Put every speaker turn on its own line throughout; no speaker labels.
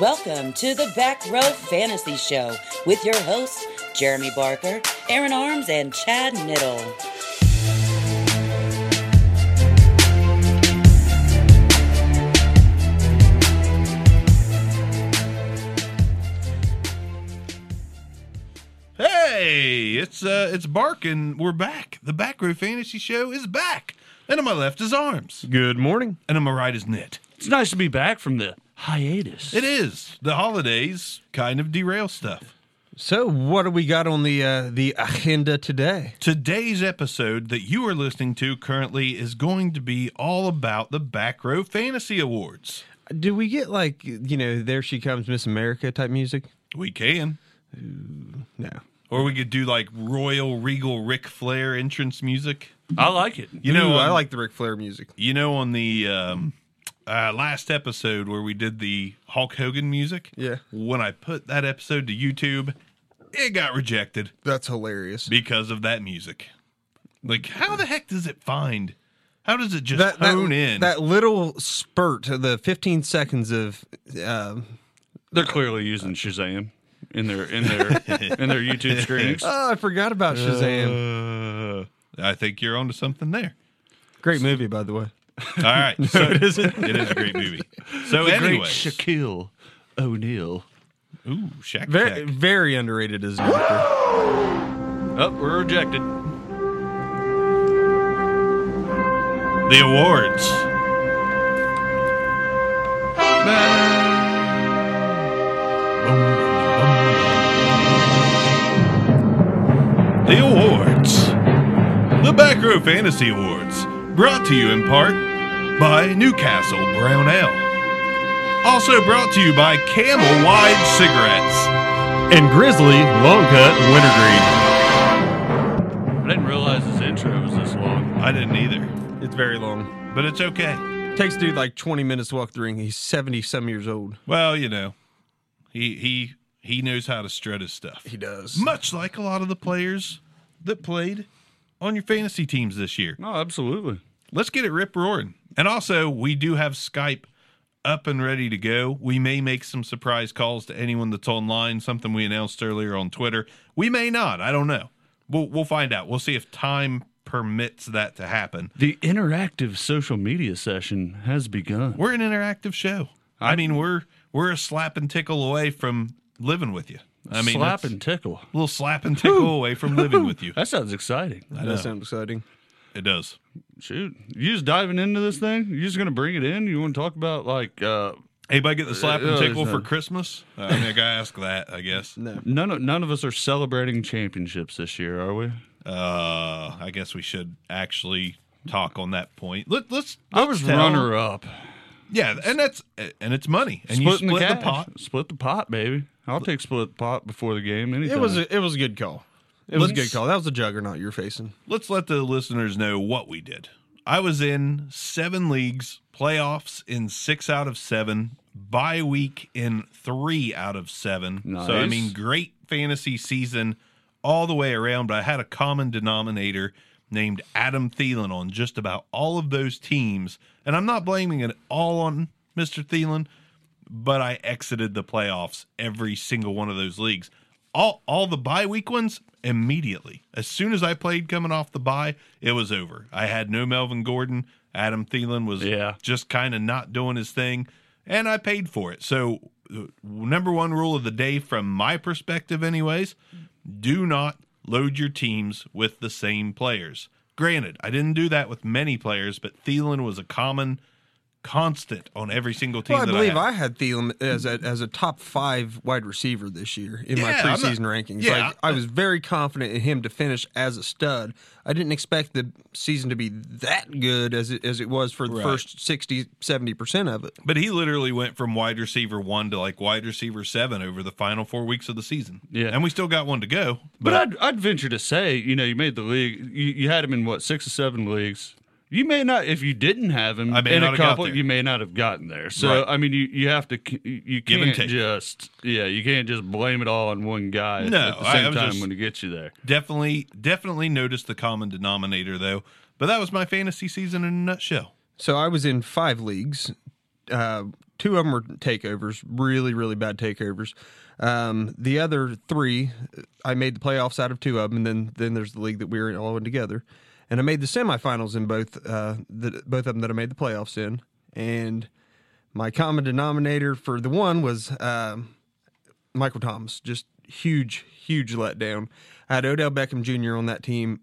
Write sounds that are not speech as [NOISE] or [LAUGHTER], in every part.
Welcome to the Back Row Fantasy Show with your hosts, Jeremy Barker, Aaron Arms, and Chad Niddle.
Hey, it's uh it's Bark and we're back. The Back Row Fantasy Show is back. And on my left is Arms.
Good morning.
And on my right is Knit.
It's nice to be back from the hiatus.
It is. The holidays kind of derail stuff.
So, what do we got on the uh, the agenda today?
Today's episode that you are listening to currently is going to be all about the Back Row Fantasy Awards.
Do we get like you know, there she comes, Miss America type music?
We can.
No.
Or we could do like Royal Regal Ric Flair entrance music.
I like it.
You know,
Ooh, I like the Ric Flair music.
You know, on the um, uh, last episode where we did the Hulk Hogan music,
Yeah.
when I put that episode to YouTube, it got rejected
That's hilarious.
because of that music. Like, how the heck does it find? How does it just
That, that,
hone in?
that little spurt, the 15 seconds of um,
They're clearly using Shazam in their in their [LAUGHS] in their YouTube screenings.
Oh, I forgot about Shazam.
Uh, I think you're onto something there.
Great movie, by the way.
All right, [LAUGHS] so it is. It is a great movie. So
the
anyway,
great Shaquille O'Neal.
ooh, Shaq.
Very,
Tech.
very underrated as an actor.
Oh, we're rejected.
The awards. The awards. The Back Row Fantasy Awards. Brought to you in part by Newcastle Brown Ale. Also brought to you by Camel Wide Cigarettes.
And Grizzly, long cut, wintergreen.
I didn't realize this intro was this long.
I didn't either,
It's very long.
but it's okay.
Takes dude like 20 minutes to walk the ring. He's 70 some years old.
Well, you know, he he he knows how to strut his stuff.
He does.
Much like a lot of the players that played on your fantasy teams this year.
No, absolutely.
Let's get it rip roaring. And also, we do have Skype up and ready to go. We may make some surprise calls to anyone that's online, something we announced earlier on Twitter. We may not. I don't know. We'll we'll find out. We'll see if time permits that to happen.
The interactive social media session has begun.
We're an interactive show. I mean, we're we're a slap and tickle away from living with you. I mean,
slap and tickle.
a little slap and tickle away from living with you. [LAUGHS]
That sounds exciting.
That does sound exciting.
It does.
Shoot, you just diving into this thing? You just gonna bring it in? You want to talk about like uh,
Anybody get the slap and
Uh,
tickle
no.
for Christmas? I mean, I gotta ask that. I guess.
No.
none of none of us are celebrating championships this year, are we?
Uh, I guess we should actually talk on that point. Let, let's.
I was
tell-
runner up.
Yeah, and that's and it's money, and
Splitting
you split
the,
the, pot.
Split the pot, baby. I'll take split pot before the game. Anytime.
It was a, it was a good call. It was a
Let's-
good call. That was a juggernaut you're facing.
Let's let the listeners know what we did. I was in seven leagues, playoffs in six out of seven, bye week in three out of seven. So I mean, great fantasy season all the way around. But I had a common denominator named Adam Thielen on just about all of those teams, and I'm not blaming it all on Mr. Thielen, but I exited the playoffs every single one of those leagues. All all the bye week ones immediately. As soon as I played coming off the bye, it was over. I had no Melvin Gordon. Adam Thielen was
Yeah.
just kind of not doing his thing, and I paid for it. So, uh, number one rule of the day, from my perspective, anyways, do not load your teams with the same players. Granted, I didn't do that with many players, but Thielen was a common constant on every single team.
Well, I
that
believe
I,
I
had.
had Thielen as a as a top five wide receiver this year in my
Yeah, I'm
preseason
not-
rankings.
yeah.
Like I was very confident in him to finish as a stud. I didn't expect the season to be that good as it as it was for the
Right.
first 60 70 percent of it.
But he literally went from wide receiver one to like wide receiver seven over the final four weeks of the season.
Yeah.
and we still got one to go.
But I'd, I'd venture to say, you know, you made the league. You, you had him in what six or seven leagues. You may not, if you didn't have him
I may
in
not
a
have
couple, you may not have gotten there. So
Right.
I mean, you, you have to, you
Give and
can't
take.
just, yeah, you can't just blame it all on one guy at-
No,
at the
I-
same
I was
time
just-
when it gets you there.
definitely, definitely noticed the common denominator though. But that was my fantasy season in a nutshell.
So I was in five leagues. Uh, two of them were takeovers, really, really bad takeovers. Um, the other three, I made the playoffs out of two of them, and then then there's the league that we were all in together. And I made the semifinals in both uh, the, both of them that I made the playoffs in. And my common denominator for the one was um, Michael Thomas. Just huge, huge letdown. I had Odell Beckham Jr. on that team.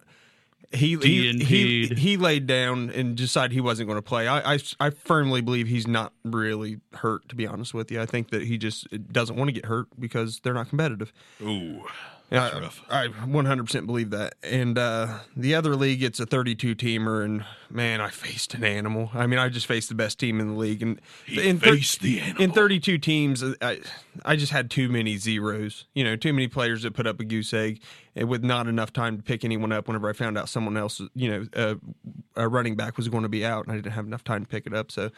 He he, he he laid down and decided he wasn't going to play. I, I I firmly believe he's not really hurt. To be honest with you, I think that he just doesn't want to get hurt because they're not competitive.
Ooh, Rough.
I 100% believe that. And uh, the other league, it's a 32 teamer, and man, I faced an animal. I mean, I just faced the best team in the league, and
He
in thir-
the animal.
In 32 teams, I I just had too many zeros. You know, too many players that put up a goose egg, and with not enough time to pick anyone up. Whenever I found out someone else, you know, uh, a running back was going to be out, and I didn't have enough time to pick it up, so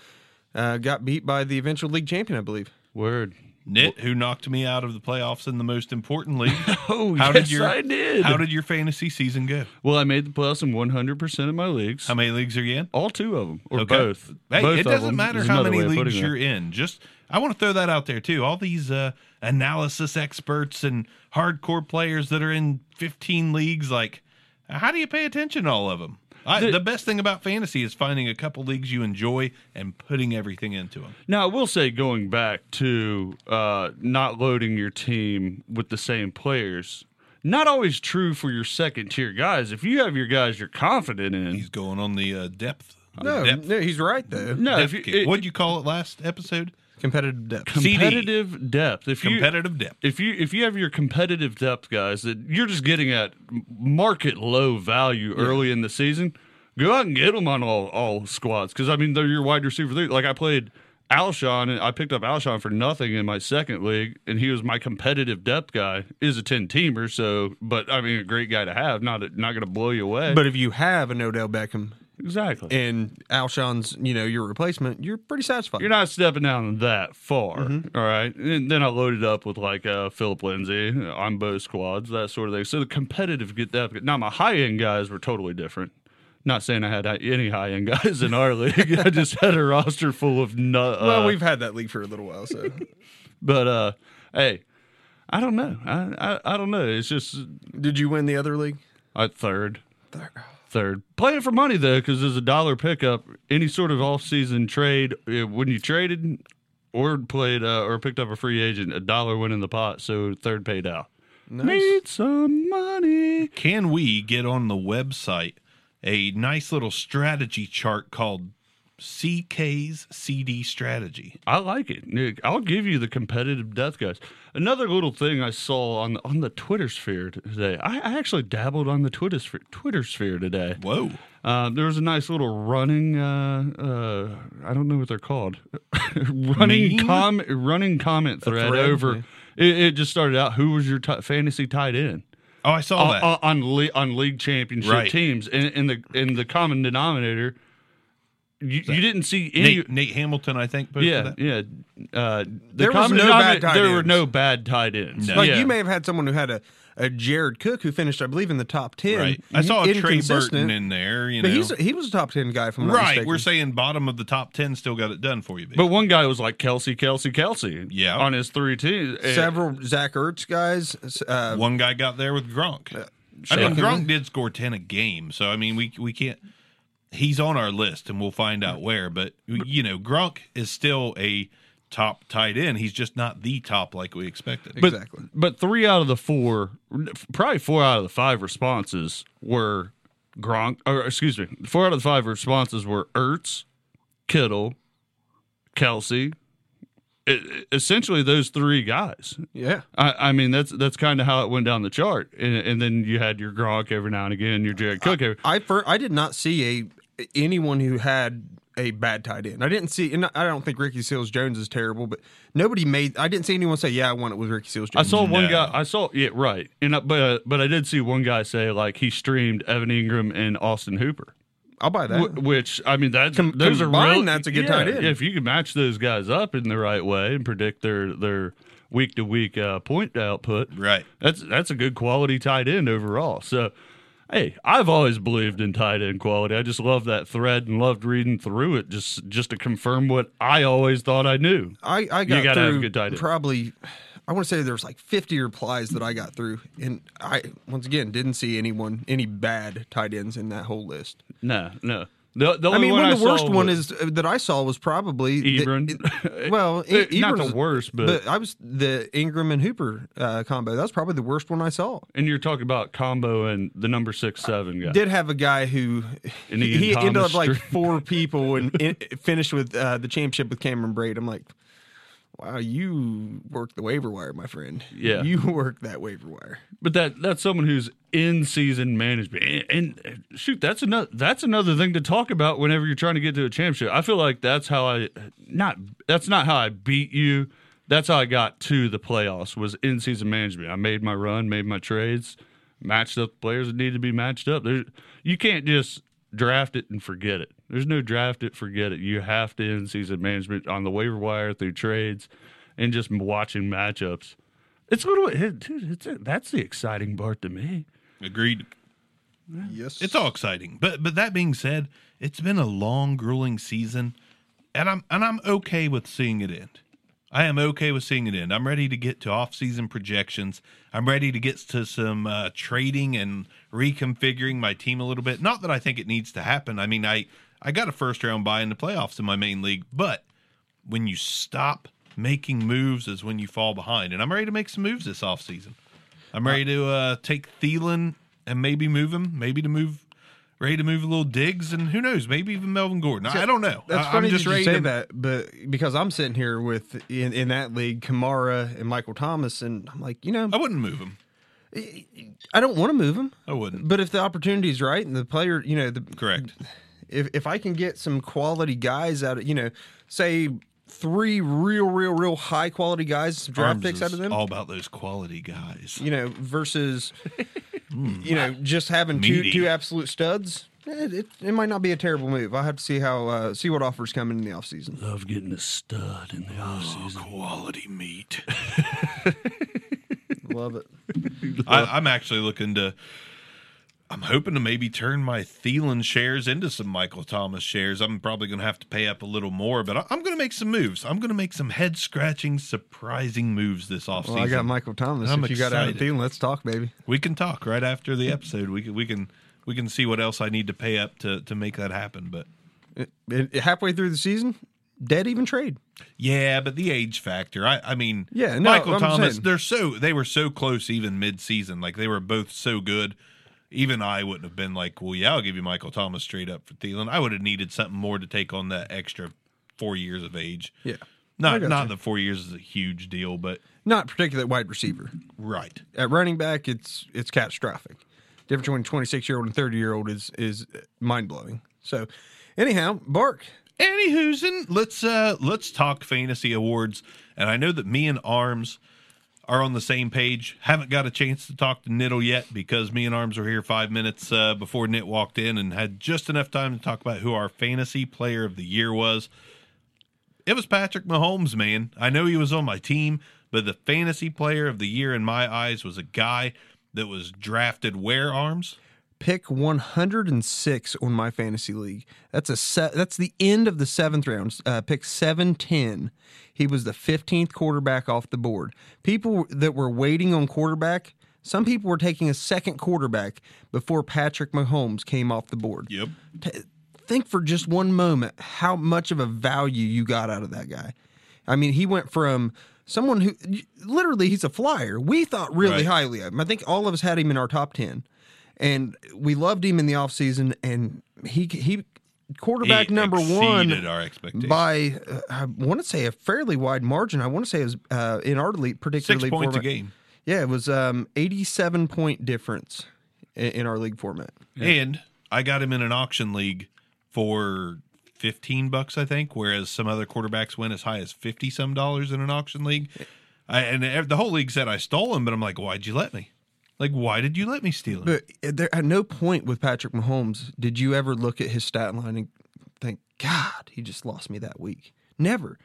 uh, got beat by the eventual league champion, I believe.
Word.
Nit, who knocked me out of the playoffs in the most important league. [LAUGHS]
Oh,
How
yes,
did your
I did.
How did your fantasy season go?
well, I made the playoffs in 100% of my leagues.
How many leagues are you in?
all two of them, or
Okay.
both.
Hey,
Both
it doesn't matter how many leagues you're in. Just I want to throw that out there too. All these uh, analysis experts and hardcore players that are in 15 leagues, like, how do you pay attention to all of them? I,
The-
the best thing about fantasy is finding a couple leagues you enjoy and putting everything into them.
Now, I will say, going back to uh, not loading your team with the same players, not always true for your second tier guys. If you have your guys you're confident in,
He's going on the uh, depth.
No,
depth,
no, he's right though.
no, if you, it-
What'd you call it last episode?
Competitive depth.
competitive depth. If you
Competitive depth.
if you if you have your competitive depth guys that you're just getting at market low value early in the season, go out and get them on all all squads because I mean they're your wide receiver. league. Like I played Alshon and I picked up Alshon for nothing in my second league, and he was my competitive depth guy. Is a ten teamer, so but I mean a great guy to have. Not not going to blow you away.
But if you have an Odell Beckham
exactly.
and Alshon's, you know, your replacement, you're pretty satisfied.
You're not stepping down that far,
Mm-hmm.
all right? And then I loaded up with like uh, Philip Lindsay on both squads, that sort of thing. So the competitive get that. Now my high end guys were totally different. Not saying I had any high end [LAUGHS] guys in our league. I just had a roster full of no. Uh,
well, we've had that league for a little while, so [LAUGHS]
but uh, hey, I don't know. I, I I don't know. It's just
did you win the other league?
I third. Third. Playing for money though, because there's a dollar pickup. Any sort of off-season trade, uh, when you traded or played uh, or picked up a free agent, a dollar went in the pot, so third paid out. Need some money.
Can we get on the website a nice little strategy chart called CK's CD strategy?
I like it. Nick, I'll give you the competitive death guys. Another little thing I saw on on the Twitter sphere today. I, I actually dabbled on the Twitter sphere, Twitter sphere today.
Whoa.
Uh, there was a nice little running. Uh, uh, I don't know what they're called. [LAUGHS] running com running comment thread,
thread,
over.
yeah.
It, it just started out. Who was your t- fantasy tight end
Oh, I saw
on,
that.
on on, on league championship
Right.
teams? And, and the and the common denominator you, you didn't see any.
Nate, Nate Hamilton, I think. posted
yeah,
that.
yeah. Uh, the
There was no bad tight
There were no bad tight ends.
No.
Like
Yeah.
you may have had someone who had a, a Jared Cook who finished, I believe, in the top ten.
Right. I saw a Trey Burton in there. You
but
know,
he's he was a top ten guy from
right. We're saying bottom of the top ten still got it done for you. Baby.
But one guy was like Kelce, Kelce, Kelce.
Yeah.
on his three teams. And-
several Zach Ertz guys. Uh,
one guy got there with Gronk. I mean. Gronk did score ten a game, so I mean, we we can't. He's on our list, and we'll find out mm-hmm. where. But you know, Gronk is still a top tight end. He's just not the top like we expected.
But,
Exactly.
But three out of the four, probably four out of the five responses were Gronk. Or excuse me, four out of the five responses were Ertz, Kittle, Kelce. It- essentially, those three guys.
yeah.
I, I mean, that's that's kind of how it went down the chart, and, and then you had your Gronk every now and again, your Jared Cook. every,
I fir- I did not see a anyone who had a bad tight end. I didn't see, and I don't think Ricky Seals Jones is terrible, but nobody made. I didn't see anyone say, "Yeah, I want it with Ricky Seals Jones."
I
Jones."
saw one
No.
guy. I saw yeah, right, and I- but uh, but I did see one guy say like he streamed Evan Engram and Austin Hooper.
I'll buy that.
Wh- which I mean, that's
Com-
those are real,
that's a good
yeah,
tight end.
if you can match those guys up in the right way and predict their their week to week point output,
Right.
That's that's a good quality tight end overall. So, hey, I've always believed in tight end quality. I just love that thread and loved reading through it just just to confirm what I always thought I knew.
I, I got
gotta have a good tight end.
probably. I want to say there was like 50 replies that I got through, and I once again didn't see anyone any bad tight ends in that whole list.
No, no. The, the
I mean,
one
one of the
I
worst one is uh, that I saw was probably the- it- [LAUGHS] well,
Eh,
E-
not the worst, but-
I was the Engram and Hooper uh, combo. That was probably the worst one I saw.
and you're talking about combo and the number six seven guy.
Did have a guy who
And
he, ended up like four people and [LAUGHS] in, finished with uh, the championship with Cameron Brate. I'm like, wow, you work the waiver wire, my friend.
Yeah.
you [LAUGHS] work that waiver wire.
But that that's someone who's in season management, and, and uh, shoot, that's another that's another thing to talk about whenever you're trying to get to a championship. I feel like that's how I not that's not how I beat you. That's how I got to the playoffs was in season management. I made my run, made my trades, matched up the players that need to be matched up. There, you can't just draft it and forget it. There's no draft it, forget it. You have to in season management on the waiver wire through trades and just watching matchups. It's a little, it, dude, it's that's the exciting part to me.
Agreed.
Yes,
It's all exciting. But but that being said, it's been a long, grueling season, and I'm and I'm okay with seeing it end. I am okay with seeing it end. I'm ready to get to off-season projections. I'm ready to get to some uh, trading and reconfiguring my team a little bit. Not that I think it needs to happen. I mean, I I got a first round buy in the playoffs in my main league, but when you stop making moves is when you fall behind. And I'm ready to make some moves this offseason. I'm ready to uh, take Thielen and maybe move him, maybe to move, ready to move a little Diggs, and who knows, maybe even Melvin Gordon. I don't know.
That's
I,
funny
I'm just
that you say
to
that, but because I'm sitting here with in, in that league, Kamara and Michael Thomas, and I'm like, you know,
I wouldn't move him.
I don't want to move him,
I wouldn't.
but if the opportunity is right and the player, you know, the
Correct.
If if I can get some quality guys out of, you know, say three real, real, real high quality guys, some draft
Arms
picks out of them,
All about those quality guys.
you know, versus, [LAUGHS] you know, just having two
Meaty.
two absolute studs. eh, It, it might not be a terrible move. I have to see how uh, see what offers come in the offseason.
Love getting a stud in the offseason.
Quality meat. [LAUGHS]
Love it.
I, I'm actually looking to. I'm hoping to maybe turn my Thielen shares into some Michael Thomas shares. I'm probably going to have to pay up a little more, but I'm going to make some moves. I'm going to make some head scratching, surprising moves this offseason.
Well, I got Michael Thomas.
I'm
if you got
excited.
Thielen, let's talk, baby.
We can talk right after the episode. We can we can we can see what else I need to pay up to to make that happen. But
It- it- halfway through the season, dead even trade.
yeah, but the age factor. I I mean,
Yeah, no,
Michael
I'm
Thomas.
saying-
They're so they were so close even mid season. Like they were both so good. Even I wouldn't have been like, well, yeah, I'll give you Michael Thomas straight up for Thielen. I would have needed something more to take on that extra four years of age.
Yeah.
Not not
you.
that four years is a huge deal, but
Not particularly wide receiver.
right.
At running back, it's it's catastrophic. Difference between twenty six year old and thirty year old is is mind blowing. So, anyhow, Bark.
Anywho's let's uh let's talk fantasy awards. And I know that me and Arms are on the same page. Haven't got a chance to talk to Niddle yet because me and Arms were here five minutes uh, before Nit walked in and had just enough time to talk about who our fantasy player of the year was. It was Patrick Mahomes, man. I know he was on my team, but the fantasy player of the year in my eyes was a guy that was drafted where Arms?
Pick 106 on my fantasy league. That's a se- that's the end of the seventh round. Uh, pick 710. He was the 15th quarterback off the board. People that were waiting on quarterback, some people were taking a second quarterback before Patrick Mahomes came off the board.
Yep.
T- think for just one moment how much of a value you got out of that guy. I mean, he went from someone who literally he's a flyer. We thought really
Right.
highly of him. I think all of us had him in our top 10. And we loved him in the offseason and he he quarterback
He
number
exceeded
1
our expectations.
by uh, I want to say a fairly wide margin. I want to say it was uh, in our league particularly
Six points a game.
Yeah, it was um 87 point difference in, in our league format.
And I got him in an auction league for 15 bucks, I think, whereas some other quarterbacks went as high as 50 some dollars in an auction league. I, and the whole league said I stole him, but I'm like, why'd you let me? Like, why did you let me steal him?
But eh, there, at no point with Patrick Mahomes did you ever look at his stat line and think, God, he just lost me that week. Never.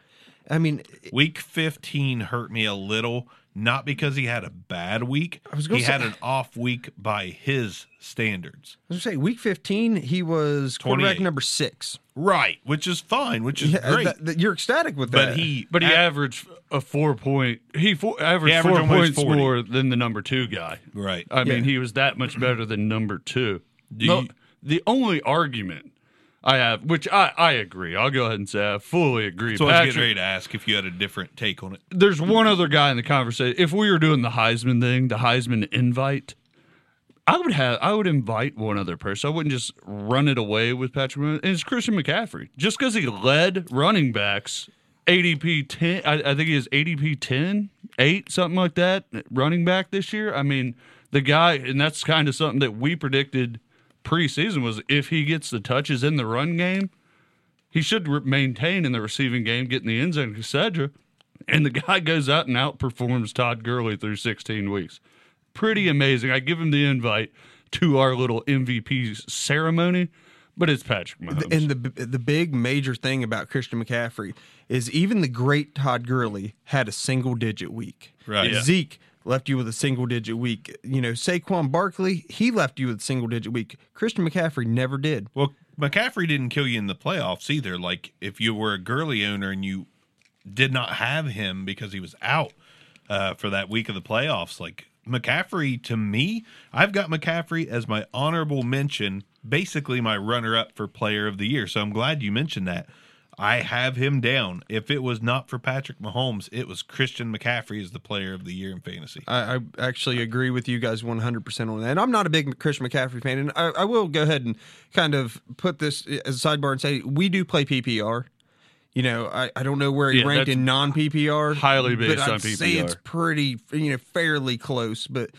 I mean, eh,
Week 15 hurt me a little, not because he had a bad week.
I was gonna
he
say-
had an off week by his standards.
I was gonna say week 15, he was quarterback number six.
Right, which is fine, which is
Yeah,
great.
that- that- you're ecstatic with that.
but he
But he
a-
averaged a four point. He fo- averaged,
He averaged
four points
40.
more than the number two guy.
Right.
I mean, he was that much better than number two.
Do
No,
you-
the only argument I have, which I, I agree, I'll go ahead and say I fully agree.
So I was
Patrick-
getting ready to ask if you had a different take on it.
there's one other guy in the conversation. If we were doing the Heisman thing, the Heisman invite, I would have I would invite one other person. I wouldn't just run it away with Patrick. Mahomes. And it's Christian McCaffrey. Just because he led running backs ADP ten, I, I think he is ADP 10, 8, something like that, running back this year. I mean, the guy, and that's kind of something that we predicted preseason was if he gets the touches in the run game, he should re- maintain in the receiving game, getting the end zone, etc. And the guy goes out and outperforms Todd Gurley through 16 weeks. Pretty amazing. I give him the invite to our little MVP ceremony, but it's Patrick Mahomes.
and the the big major thing about Christian McCaffrey is even the great Todd Gurley had a single digit week.
Right. Yeah.
Zeke left you with a single digit week. You know, Saquon Barkley, he left you with a single digit week. Christian McCaffrey never did.
Well, McCaffrey didn't kill you in the playoffs either. Like if you were a Gurley owner and you did not have him because he was out uh, for that week of the playoffs, like McCaffrey to me, I've got McCaffrey as my honorable mention, basically my runner up for player of the year. So I'm glad you mentioned that. I have him down. If it was not for Patrick Mahomes, it was Christian McCaffrey as the player of the year in fantasy.
I, I actually agree with you guys 100% on that. And I'm not a big Christian McCaffrey fan. And I, I will go ahead and kind of put this as a sidebar and say we do play PPR. You know, I, I don't know where he
Yeah,
ranked in non PPR.
highly based
but I'd
on
say it's pretty, you know, fairly close. But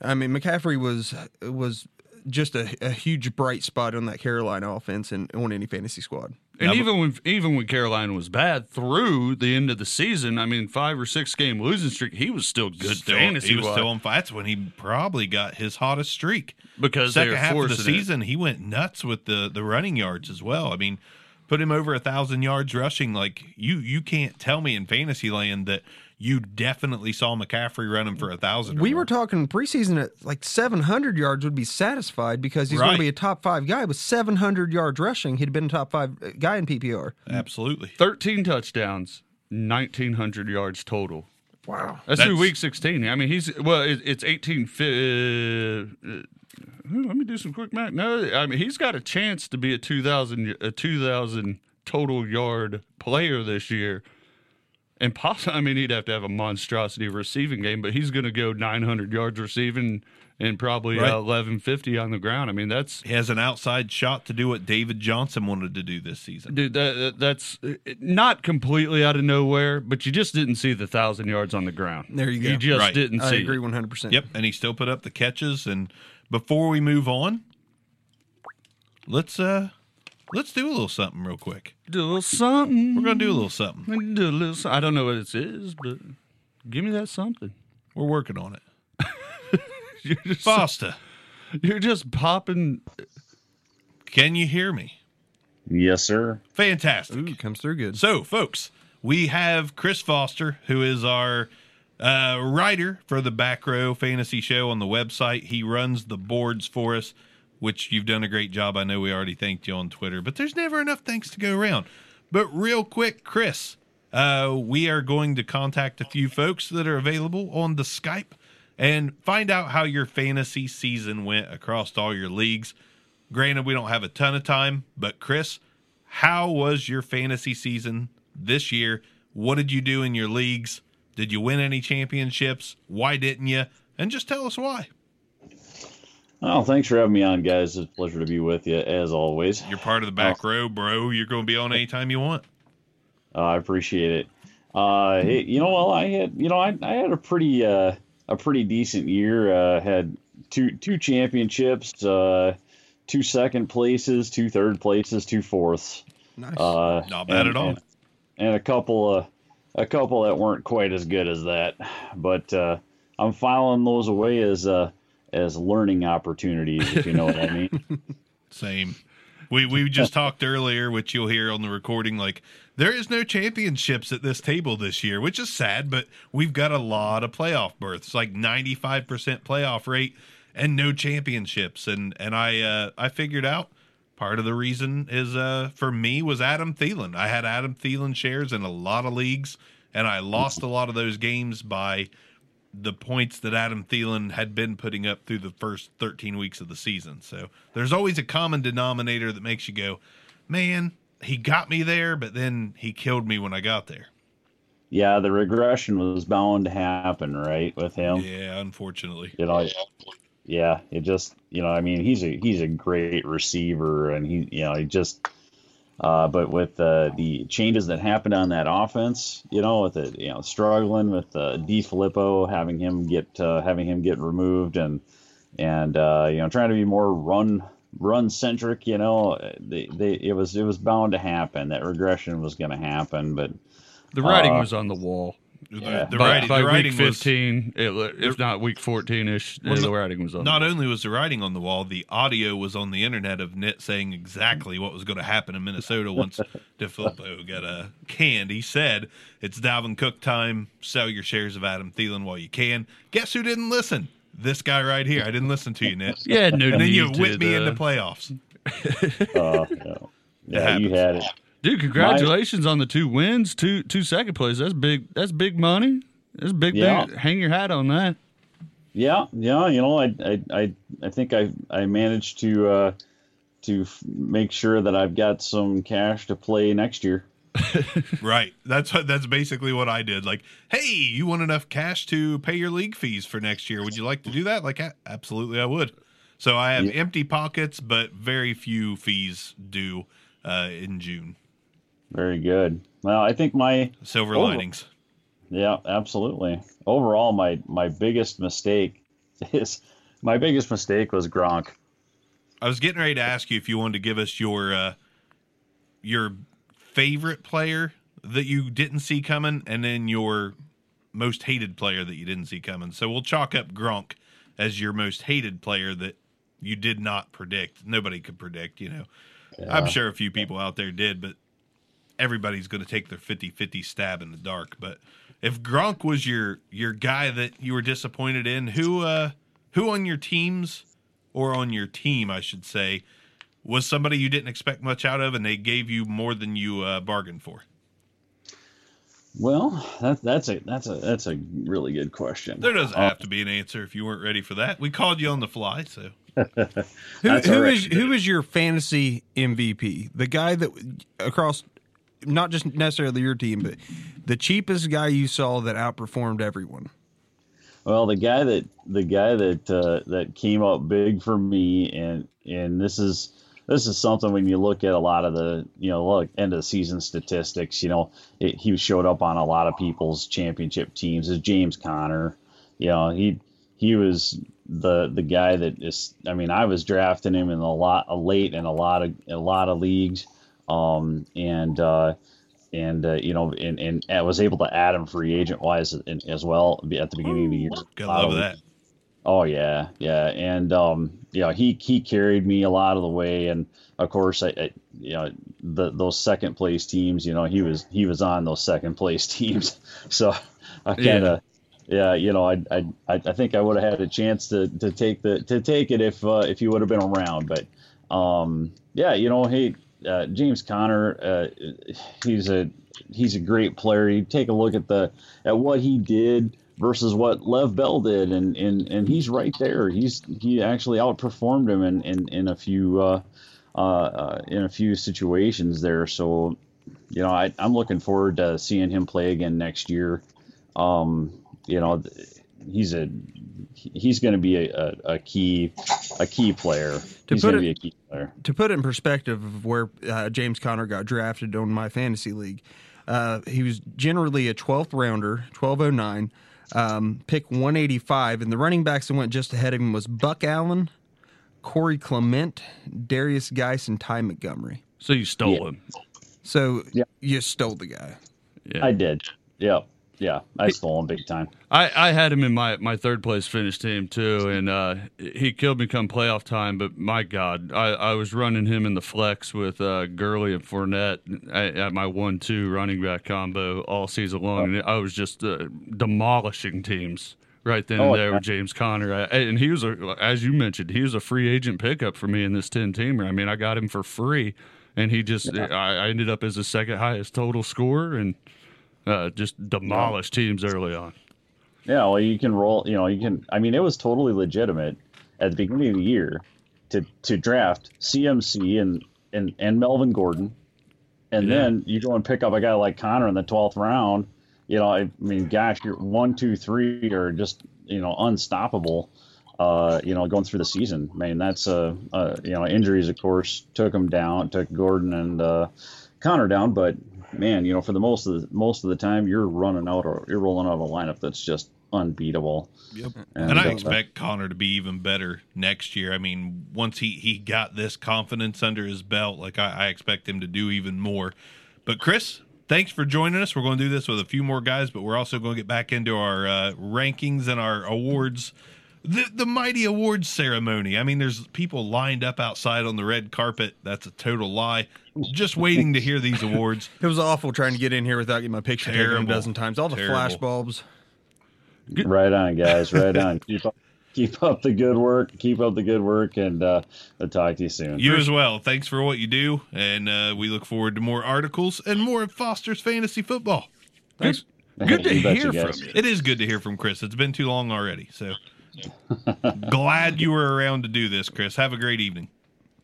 I mean, McCaffrey was was just a, a huge bright spot on that Carolina offense and on any fantasy squad.
And even when even when Carolina was bad through the end of the season, I mean, five or six game losing streak, he was still good
Still-
fantasy.
he was
wise
still on fire. That's when he probably got his hottest streak.
because
second half of the
forcing it.
season, he went nuts with the the running yards as well. I mean, put him over a thousand yards rushing. Like you, you can't tell me in fantasy land that you definitely saw McCaffrey running for a thousand.
We
more.
were talking preseason at like 700 yards would be satisfied because he's going to be a top five guy with 700 yards rushing. He'd been a top five uh, guy in PPR.
absolutely.
thirteen touchdowns, nineteen hundred yards total.
Wow.
That's, through week sixteen. I mean, he's well, it's eighteen. Uh, let me do some quick math. No, I mean he's got a chance to be a two thousand a two thousand total yard player this year. And possibly, I mean, he'd have to have a monstrosity receiving game, but he's going to go 900 yards receiving and probably
Right.
uh, 1150 on the ground. I mean, that's
He has an outside shot to do what David Johnson wanted to do this season.
dude. That, that- that's uh, not completely out of nowhere, but you just didn't see the thousand yards on the ground.
There you go.
You just
Right.
didn't
I
see.
agree 100%.
Yep, and he still put up the catches. And before we move on, let's uh let's do a little something real quick.
Do a little something.
We're gonna do a little something.
Do a little. so- I don't know what it is, but give me that something.
We're working on it. [LAUGHS]
You're just,
Foster,
you're just popping.
can you hear me?
Yes, sir.
Fantastic.
Ooh, comes through good.
So, folks, we have Chris Foster, who is our uh, writer for the Back Row Fantasy Show on the website. He runs the boards for us, which you've done a great job. I know we already thanked you on Twitter, but there's never enough thanks to go around. But real quick, Chris, uh, we are going to contact a few folks that are available on the Skype and find out how your fantasy season went across all your leagues. Granted, we don't have a ton of time, but Chris, how was your fantasy season this year? What did you do in your leagues? Did you win any championships? Why didn't you? And just tell us why.
Oh, thanks for having me on, guys. It's a pleasure to be with you as always.
You're part of the back row, bro. You're going to be on anytime you want.
Uh, I appreciate it. Uh, hey, you know, well, I had, you know, I, I had a pretty, uh, a pretty decent year. Uh, had two, two championships, uh, two second places, two third places, two fourths.
Nice.
Uh,
Not bad
and-
at all.
And, and a couple, uh, a couple that weren't quite as good as that, but uh, I'm filing those away as uh, as learning opportunities, if you know what I mean. [LAUGHS]
Same. We we just talked earlier, which you'll hear on the recording. Like there is no championships at this table this year, which is sad. But we've got a lot of playoff berths, like ninety five percent playoff rate, and no championships. And and I uh, I figured out part of the reason is uh for me was Adam Thielen. I had Adam Thielen shares in a lot of leagues, and I lost a lot of those games by the points that Adam Thielen had been putting up through the first 13 weeks of the season. So there's always a common denominator that makes you go, man, he got me there, but then he killed me when I got there.
yeah, the regression was bound to happen, right, with him.
Yeah, unfortunately.
You know, yeah, it just, you know, I mean, he's a he's a great receiver, and he, you know, he just. Uh, but with uh, the changes that happened on that offense, you know, with it, you know, struggling with uh, DeFilippo, having him get uh, having him get removed, and and uh, you know, trying to be more run run centric, you know, they, they it was it was bound to happen. That regression was going to happen, but
The writing
Uh,
was on the wall.
The,
Yeah.
the
by
writing,
by
the
week
writing was
15, it, if not week 14 ish,
Well,
the
no-
writing was on.
not
the
only was the writing on the wall, the audio was on the internet of Nit saying exactly what was going to happen in Minnesota once [LAUGHS] DeFilippo got uh, canned. He said, It's Dalvin Cook time. Sell your shares of Adam Thielen while you can. Guess who didn't listen? This guy right here. I didn't listen to you, Nit. [LAUGHS]
Yeah, no
And then you
need
whipped me
uh,
into playoffs.
uh, you know, yeah, you had it.
Dude, congratulations on the two wins, two two second plays. That's big. That's big money. That's big.
Yeah.
thing. Hang your hat on that.
Yeah, yeah, you know, I, I, I, I think I, I managed to, uh, to f- make sure that I've got some cash to play next year. [LAUGHS]
Right. That's what that's basically what I did. Like, hey, you want enough cash to pay your league fees for next year? Would you like to do that? Like, absolutely, I would. So I have
Yeah.
empty pockets, but very few fees due uh, in June.
Very good. Well, I think my,
Silver
Oh.
linings.
yeah, absolutely. Overall, my, my biggest mistake [LAUGHS] is, my biggest mistake was Gronk.
I was getting ready to ask you if you wanted to give us your uh, your favorite player that you didn't see coming, and then your most hated player that you didn't see coming. So we'll chalk up Gronk as your most hated player that you did not predict. Nobody could predict, you know. I'm sure a few people out there did, but everybody's going to take their 50-50 stab in the dark. But if Gronk was your your guy that you were disappointed in, who uh who on your teams or on your team, I should say, was somebody you didn't expect much out of, and they gave you more than you uh, bargained for?
Well, that, that's a, that's a, that's a really good question.
There doesn't
Uh,
have to be an answer if you weren't ready for that. We called you on the fly, so
Who, [LAUGHS]
That's
who
all right.
is who is your fantasy MVP? The guy that across not just necessarily your team, but the cheapest guy you saw that outperformed everyone.
Well, the guy that the guy that uh, that came up big for me, and and this is this is something when you look at a lot of the you know look end of the season statistics. You know, it, he showed up on a lot of people's championship teams. Is James Conner? You know, he he was the the guy that is. I mean, I was drafting him in a lot a late in a lot of a lot of leagues, um, and uh, and uh, you know, and, and I was able to add him free agent wise as well at the beginning of the year.
Gotta love
Um,
that.
Oh yeah, yeah, and um, you know he he carried me a lot of the way, and of course I, I you know the those second place teams, you know he was he was on those second place [LAUGHS] teams, so I kind of yeah. you know I I I think I would have had a chance to to take the to take it if uh, if he would have been around, but um yeah you know hey uh, James Conner uh, he's a he's a great player. You take a look at the at what he did versus what Lev Bell did, and and and he's right there. He's he actually outperformed him in in, in a few uh, uh, uh, in a few situations there. So you know I, I'm looking forward to seeing him play again next year. Um, you know he's a he's going to be a, a, a key a key player.
To
he's
put
going to be a key player.
to put it in perspective of where uh, James Conner got drafted on my fantasy league, uh, he was generally a 12th rounder, 1209, um, pick 185, and the running backs that went just ahead of him was Buck Allen, Corey Clement, Darius Geis, and Ty Montgomery.
So you stole
Yeah.
him.
So
Yeah.
you stole the guy.
Yeah.
I did. Yep. Yeah, I stole him big time.
I, I had him in my, my third place finish team too, and uh, he killed me come playoff time. But my God, I, I was running him in the flex with uh, Gurley and Fournette at, at my one-two running back combo all season long, and I was just uh, demolishing teams right then
Oh,
and there
yeah.
with James Conner. I, and he was a, as you mentioned, he was a free agent pickup for me in this ten teamer. I mean, I got him for free, and he just I, I ended up as the second highest total scorer and. Uh, just demolished teams early on.
Yeah, well, you can roll. You know, you can. I mean, it was totally legitimate at the beginning of the year to to draft CMC and and and Melvin Gordon, and
Yeah.
then you go and pick up a guy like Conner in the twelfth round. You know, I mean, gosh, you're one, two, three are just you know unstoppable. Uh, you know, going through the season. I mean, that's uh, uh you know injuries, of course, took him down, took Gordon and uh, Conner down, but man, you know, for the most of the most of the time, you're running out or you're rolling out a lineup that's just unbeatable.
Yep.
And,
And I
uh,
expect Conner to be even better next year. I mean, once he, he got this confidence under his belt, like I, I expect him to do even more. But Chris, thanks for joining us. We're going to do this with a few more guys, but we're also going to get back into our uh, rankings and our awards. The, the mighty awards ceremony. I mean, there's people lined up outside on the red carpet. That's a total lie. Just waiting to hear these awards. [LAUGHS]
It was awful trying to get in here without getting my picture taken a dozen times. All the
Terrible.
flash bulbs.
Right on, guys. Right on. [LAUGHS] keep up, keep up the good work. Keep up the good work, and uh, I'll talk to you soon.
You as well. Thanks for what you do, and uh, we look forward to more articles and more of Foster's fantasy football.
Good, good to hear
guys.
from you.
It is good to hear from Chris. It's been too long already, so [LAUGHS] glad you were around to do this, Chris. Have a great evening.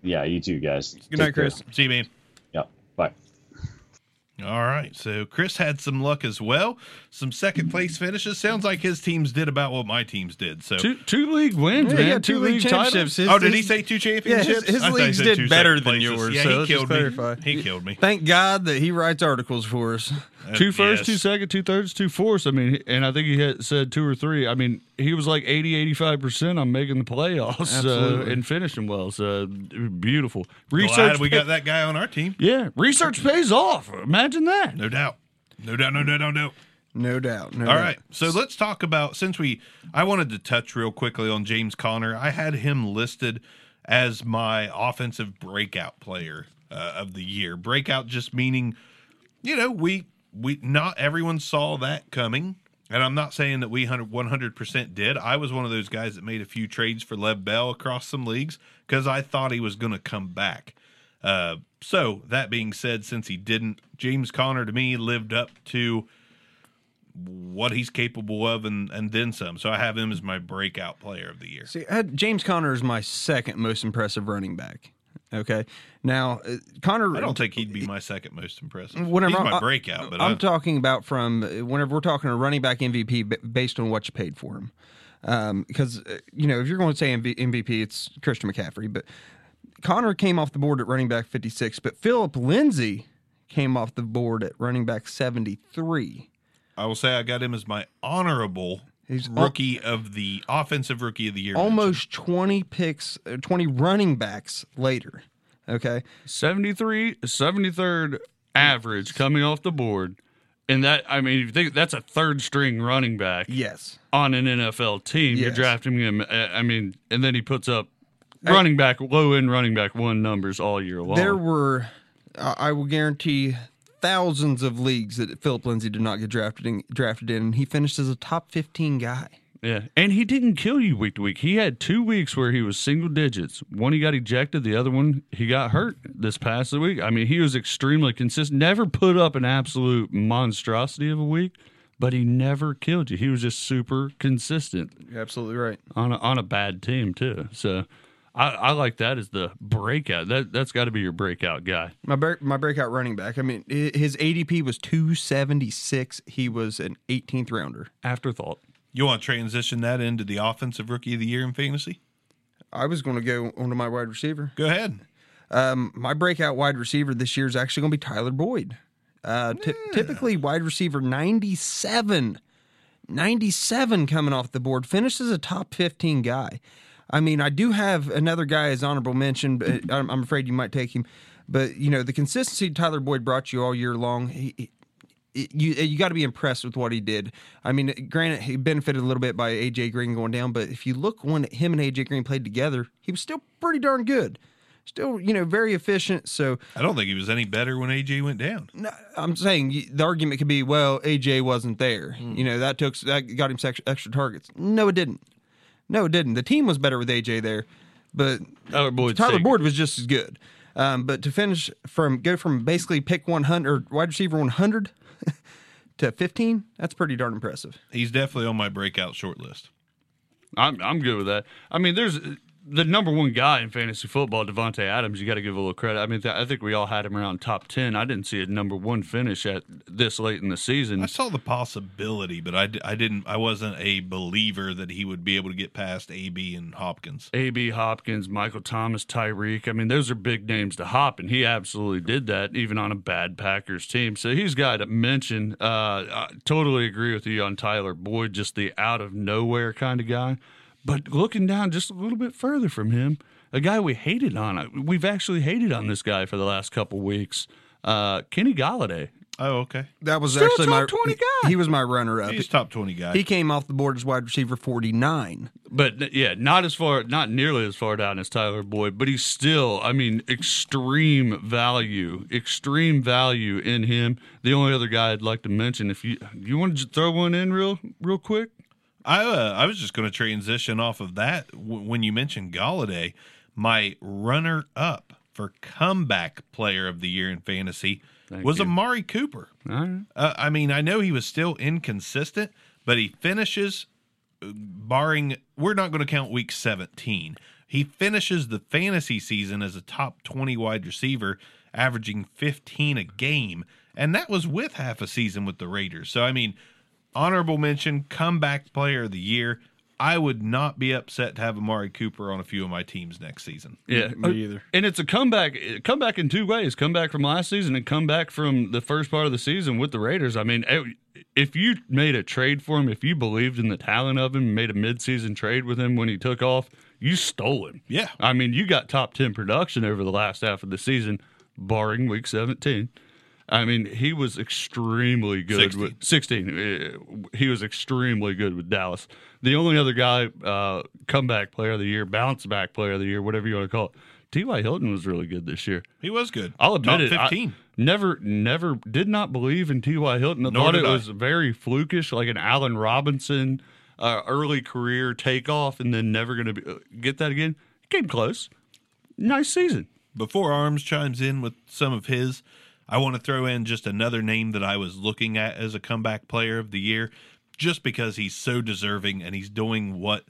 Yeah, you too, guys.
Good night,
Take care.
Chris.
See you, man.
Yep. Bye.
All right, so Chris had some luck as well. Some second place finishes. Sounds like his teams did about what my teams did. So,
Two two league wins,
Yeah,
man.
he got two league
titles.
championships. His-
oh, did he say two
Yeah,
championships?
his, his
I thought he
leagues did better
second
than
places.
yours.
Yeah,
so
he killed me.
clarify.
He killed me.
Thank God that he writes articles for us.
Two
Uh,
first,
yes.
two second, two thirds, two fourths. I mean, and I think he had said two or three. I mean, he was like 80, 85% on making the playoffs uh, and finishing well. So beautiful.
Glad we
pay-
got that guy on our team.
Yeah, research pays off. Imagine that.
No doubt. No doubt. No doubt. No doubt.
No doubt. No
All
doubt.
right. So let's talk about since we I wanted to touch real quickly on James Conner. I had him listed as my offensive breakout player uh, of the year. Breakout just meaning you know, we we not everyone saw that coming. And I'm not saying that we 100 percent did. I was one of those guys that made a few trades for Lev Bell across some leagues because I thought he was going to come back. Uh, so that being said, since he didn't, James Conner to me lived up to what he's capable of and, and then some. So I have him as my breakout player of the year.
See, James Conner is my second most impressive running back. Okay. Now, uh, Conner.
I don't think he'd be my second most impressive.
Whenever
he's my
I-
breakout, but
I'm
I,
talking about from uh, whenever we're talking a running back MVP b- based on what you paid for him. Um, because uh, you know if you're going to say MV- MVP, it's Christian McCaffrey, but Conner came off the board at running back 56, but Philip Lindsay came off the board at running back 73.
I will say I got him as my honorable
He's al-
rookie of the offensive rookie of the year.
Almost 20 picks, uh, 20 running backs later. Okay,
73, 73rd average coming off the board, and that I mean, if you think that's a third string running back
Yes.
on an NFL team. You're drafting him. uh, I mean, and then he puts up running back, low end running back one numbers all year long.
There were, I I will guarantee, thousands of leagues that Phillip Lindsay did not get drafted in, drafted in, and he finished as a top 15 guy.
Yeah, and he didn't kill you week to week. He had two weeks where he was single digits. One he got ejected, the other one he got hurt this past week. I mean, he was extremely consistent. Never put up an absolute monstrosity of a week, but he never killed you. He was just super consistent
You're absolutely right.
on a, on a bad team too. So. I, I like that as the breakout. That that's got to be your breakout guy.
My break, my breakout running back. I mean, his ADP was 276. He was an 18th rounder.
Afterthought.
You want to transition that into the offensive rookie of the year in fantasy?
I was going to go onto my wide receiver.
Go ahead.
Um, my breakout wide receiver this year is actually going to be Tyler Boyd. Uh, ty- typically, wide receiver 97. 97 coming off the board, finishes a top 15 guy. I mean, I do have another guy as honorable mention, but I'm, I'm afraid you might take him. But, you know, the consistency Tyler Boyd brought you all year long, he, he- you you got to be impressed with what he did. I mean, granted, he benefited a little bit by AJ Green going down, but if you look when him and AJ Green played together, he was still pretty darn good. Still, you know, very efficient. So
I don't think he was any better when AJ went down.
no, I'm saying the argument could be, well, AJ wasn't there. Hmm. You know, that took that got him extra targets. No, it didn't. No, it didn't. The team was better with AJ there, but
Tyler Boyd.
Tyler Boyd was just as good. Um, but to finish from go from basically pick 100 or wide receiver 100 [LAUGHS] to 15, that's pretty darn impressive.
He's definitely on my breakout short list.
I'm I'm good with that. I mean, there's the number one guy in fantasy football, Davante Adams. You got to give a little credit. I mean, th- I think we all had him around top ten. I didn't see a number one finish at this late in the season.
I saw the possibility, but I, d- I didn't. I wasn't a believer that he would be able to get past AB and Hopkins.
AB Hopkins, Michael Thomas, Tyreek. I mean, those are big names to hop, and he absolutely did that, even on a bad Packers team. So he's got to mention. Uh, I totally agree with you on Tyler Boyd, just the out of nowhere kind of guy. But looking down just a little bit further from him, a guy we hated on. We've actually hated on this guy for the last couple weeks. Uh, Kenny Golladay.
Oh, okay.
That was
Still
actually
top
my
20 guy.
He was my runner up.
He's top twenty guy.
He came off the board as wide receiver 49.
But yeah, not as far, not nearly as far down as Tyler Boyd, but he's still, I mean, extreme value, extreme value in him. The only other guy I'd like to mention, if you you want to throw one in real real quick,
I uh, I was just going to transition off of that w- when you mentioned Golladay. My runner up for comeback player of the year in fantasy
Thank
was
you.
Amari Cooper.
right.
Uh, I mean, I know he was still inconsistent, but he finishes, uh, barring, we're not going to count week 17. He finishes the fantasy season as a top 20 wide receiver, averaging 15 a game. And that was with half a season with the Raiders. So, I mean, honorable mention, comeback player of the year. I would not be upset to have Amari Cooper on a few of my teams next season.
Yeah,
Me either.
And it's a comeback, comeback in two ways: comeback from last season and comeback from the first part of the season with the Raiders. I mean, eh, if you made a trade for him, if you believed in the talent of him, made a midseason trade with him when he took off, you stole him.
Yeah.
I mean, you got top ten production over the last half of the season, barring week seventeen. I mean, he was extremely good
16.
with 16. uh, He was extremely good with Dallas. The only other guy, uh, comeback player of the year, bounce back player of the year, whatever you want to call it, T.Y. Hilton was really good this year.
He was good.
I'll admit
top
it. I
15.
never, never did not believe in T.Y. Hilton. I
Nor
thought it
I.
was very flukish, like an Allen Robinson uh, early career takeoff, and then never going to uh, get that again. Came close. Nice season.
before Arms chimes in with some of his, I want to throw in just another name that I was looking at as a comeback player of the year, just because he's so deserving and he's doing what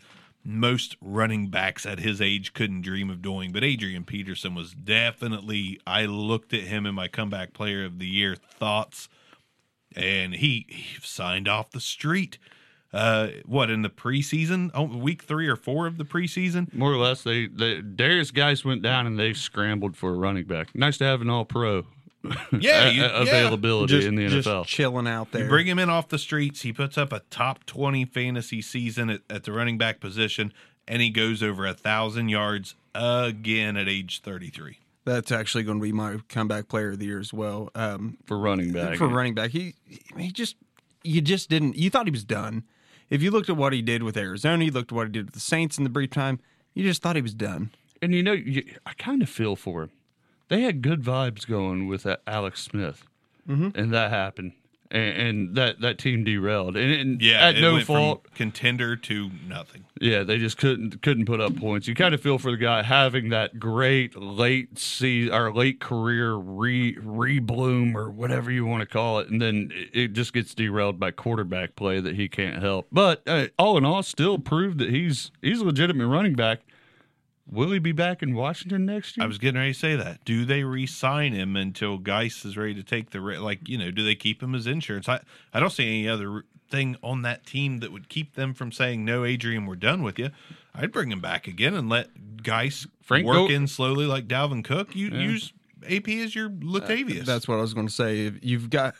most running backs at his age couldn't dream of doing. But Adrian Peterson was definitely, I looked at him in my comeback player of the year thoughts, and he, he signed off the street. Uh, what in the preseason? Oh, week three or four of the preseason.
More or less, they, they Derrius Guice went down and they scrambled for a running back. Nice to have an All Pro. [LAUGHS]
Yeah, you- yeah.
availability
Just,
in the
just
NFL.
chilling out there.
You bring him in off the streets. He puts up a top 20 fantasy season at, at the running back position, and he goes over a thousand yards again at age 33.
That's actually going to be my comeback player of the year as well. Um,
for running back.
for running back, he he just you just didn't. You thought he was done. If you looked at what he did with Arizona, you looked at what he did with the Saints in the brief time. You just thought he was done.
And you know, you, I kind of feel for him. They had good vibes going with that Alex Smith,
Mm-hmm.
and that happened, and, and that that team derailed, and, and
Yeah,
at
it
no
went from
fault.
contender to nothing.
Yeah, they just couldn't couldn't put up points. You kind of feel for the guy having that great late season or late career re rebloom or whatever you want to call it, and then it- it just gets derailed by quarterback play that he can't help. But uh, all in all, still proved that he's he's a legitimate running back. Will he be back in Washington next year?
I was getting ready to say that. Do they re-sign him until Guice is ready to take the ri- like? You know, do they keep him as insurance? I I don't see any other thing on that team that would keep them from saying no, Adrian, we're done with you. I'd bring him back again and let Guice
Frank,
work
go-
in slowly like Dalvin Cook. You use AP as your Latavius.
That's what I was going to say. You've got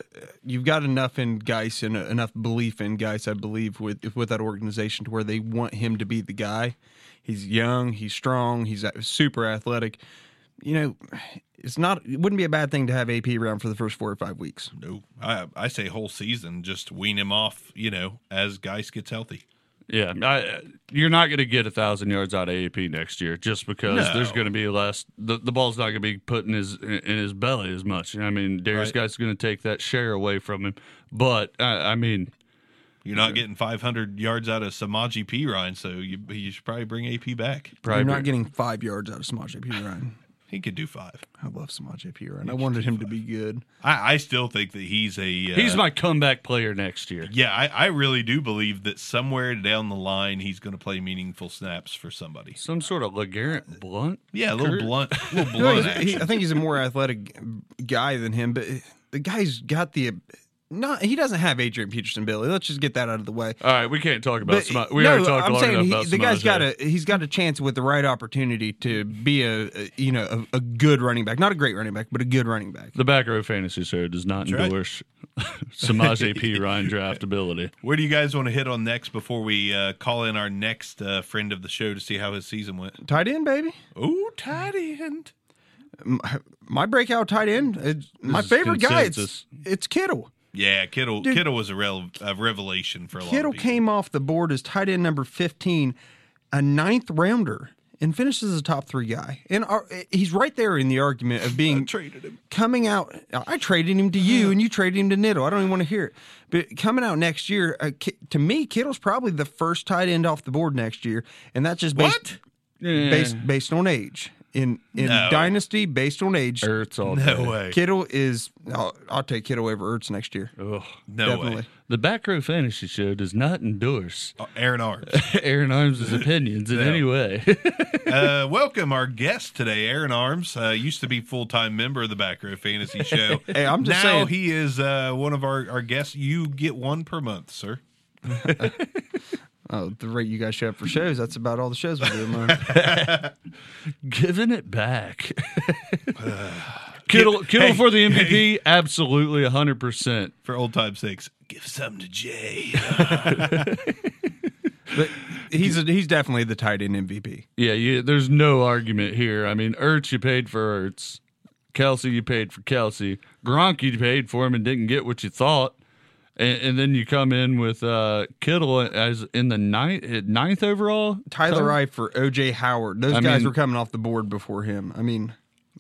you've got enough in Guice and enough belief in Guice, I believe, with with that organization to where they want him to be the guy. He's young, he's strong, he's super athletic. You know, it's not. It wouldn't be a bad thing to have AP around for the first four or five weeks.
no. I I say whole season, just wean him off. You know, as Guice gets healthy.
Yeah, I, you're not going to get a thousand yards out of AP next year just because
No.
there's going to be less. The, the ball's not going to be put in his in his belly as much. I mean, Derrius
Right.
Guice's going to take that share away from him. But uh, I mean,
You're not getting 500 yards out of Samaje Perine, so you you should probably bring AP back.
probably
You're not getting five yards out of Samaje Perine. [LAUGHS]
He could do five.
I love Samaje Perine. I wanted him to be good.
I, I still think that he's a. Uh,
he's my comeback player next year.
Yeah, I, I really do believe that somewhere down the line he's going to play meaningful snaps for somebody.
Some sort of LeGarrette Blount.
Yeah, a little
Kurt? [LAUGHS]
blunt, a little
No,
blunt
he's-
action.
he- I think he's a more athletic guy than him, but the guy's got the. Not he doesn't have Adrian Peterson Billy. Let's just get that out of the way.
All right, we can't talk about.
But,
Sma- we
no,
already talked
I'm
long
saying
enough
he-
about
the guy's got a he's got a chance with the right opportunity to be a, a you know a, a good running back, not a great running back, but a good running back.
The back row fantasy show does not
right.
endorse [LAUGHS] Samaje Perine draftability.
Where do you guys want to hit on next before we uh, call in our next uh, friend of the show to see how his season went?
Tight end, baby.
Oh, tight end.
My breakout tight end, it's my
is
favorite guy. It's
consensus.
it's Kittle.
Yeah, Kittle.
Dude.
Kittle was a, rel- a revelation for a lot
Kittle came off the board as tight end number 15, a ninth rounder, and finishes as a top three guy. And our, he's right there in the argument of [LAUGHS] being
traded him.
coming out. I traded him to you, and you traded him to Niddle. I don't even want to hear it. But coming out next year, uh, to me, Kittle's probably the first tight end off the board next year, and that's just based
What?
based based on age. In in
No.
dynasty, based on age,
Ertz all
No
day.
way.
Kittle is. I'll, I'll take Kittle over Ertz next year.
Ugh.
No
Definitely.
way.
The back row fantasy show does not endorse
Oh, Aaron Arms. [LAUGHS]
Aaron Arms' opinions in
No.
any way. [LAUGHS] [LAUGHS]
uh, welcome our guest today, Aaron Arms. Uh, used to be full time member of the Back Row Fantasy Show.
Hey, I'm just
now
saying-
he is uh, one of our, our guests. You get one per month, sir.
Oh, the rate you guys show up for shows, that's about all the shows we do a month. [LAUGHS]
Giving it Back. [SIGHS] Kittle, Kittle
hey,
for the MVP, absolutely 100%.
For old time's sakes, give some to Jay. [LAUGHS]
but he's a, he's definitely the tight end MVP.
Yeah, you, there's no argument here. I mean, Ertz, you paid for Ertz. Kelce, you paid for Kelce. Gronk, you paid for him and didn't get what you thought. And, and then you come in with uh, Kittle as in the ninth, ninth overall.
Tyler? Wright for OJ Howard. Those
I
guys
mean-
were coming off the board before him. I mean,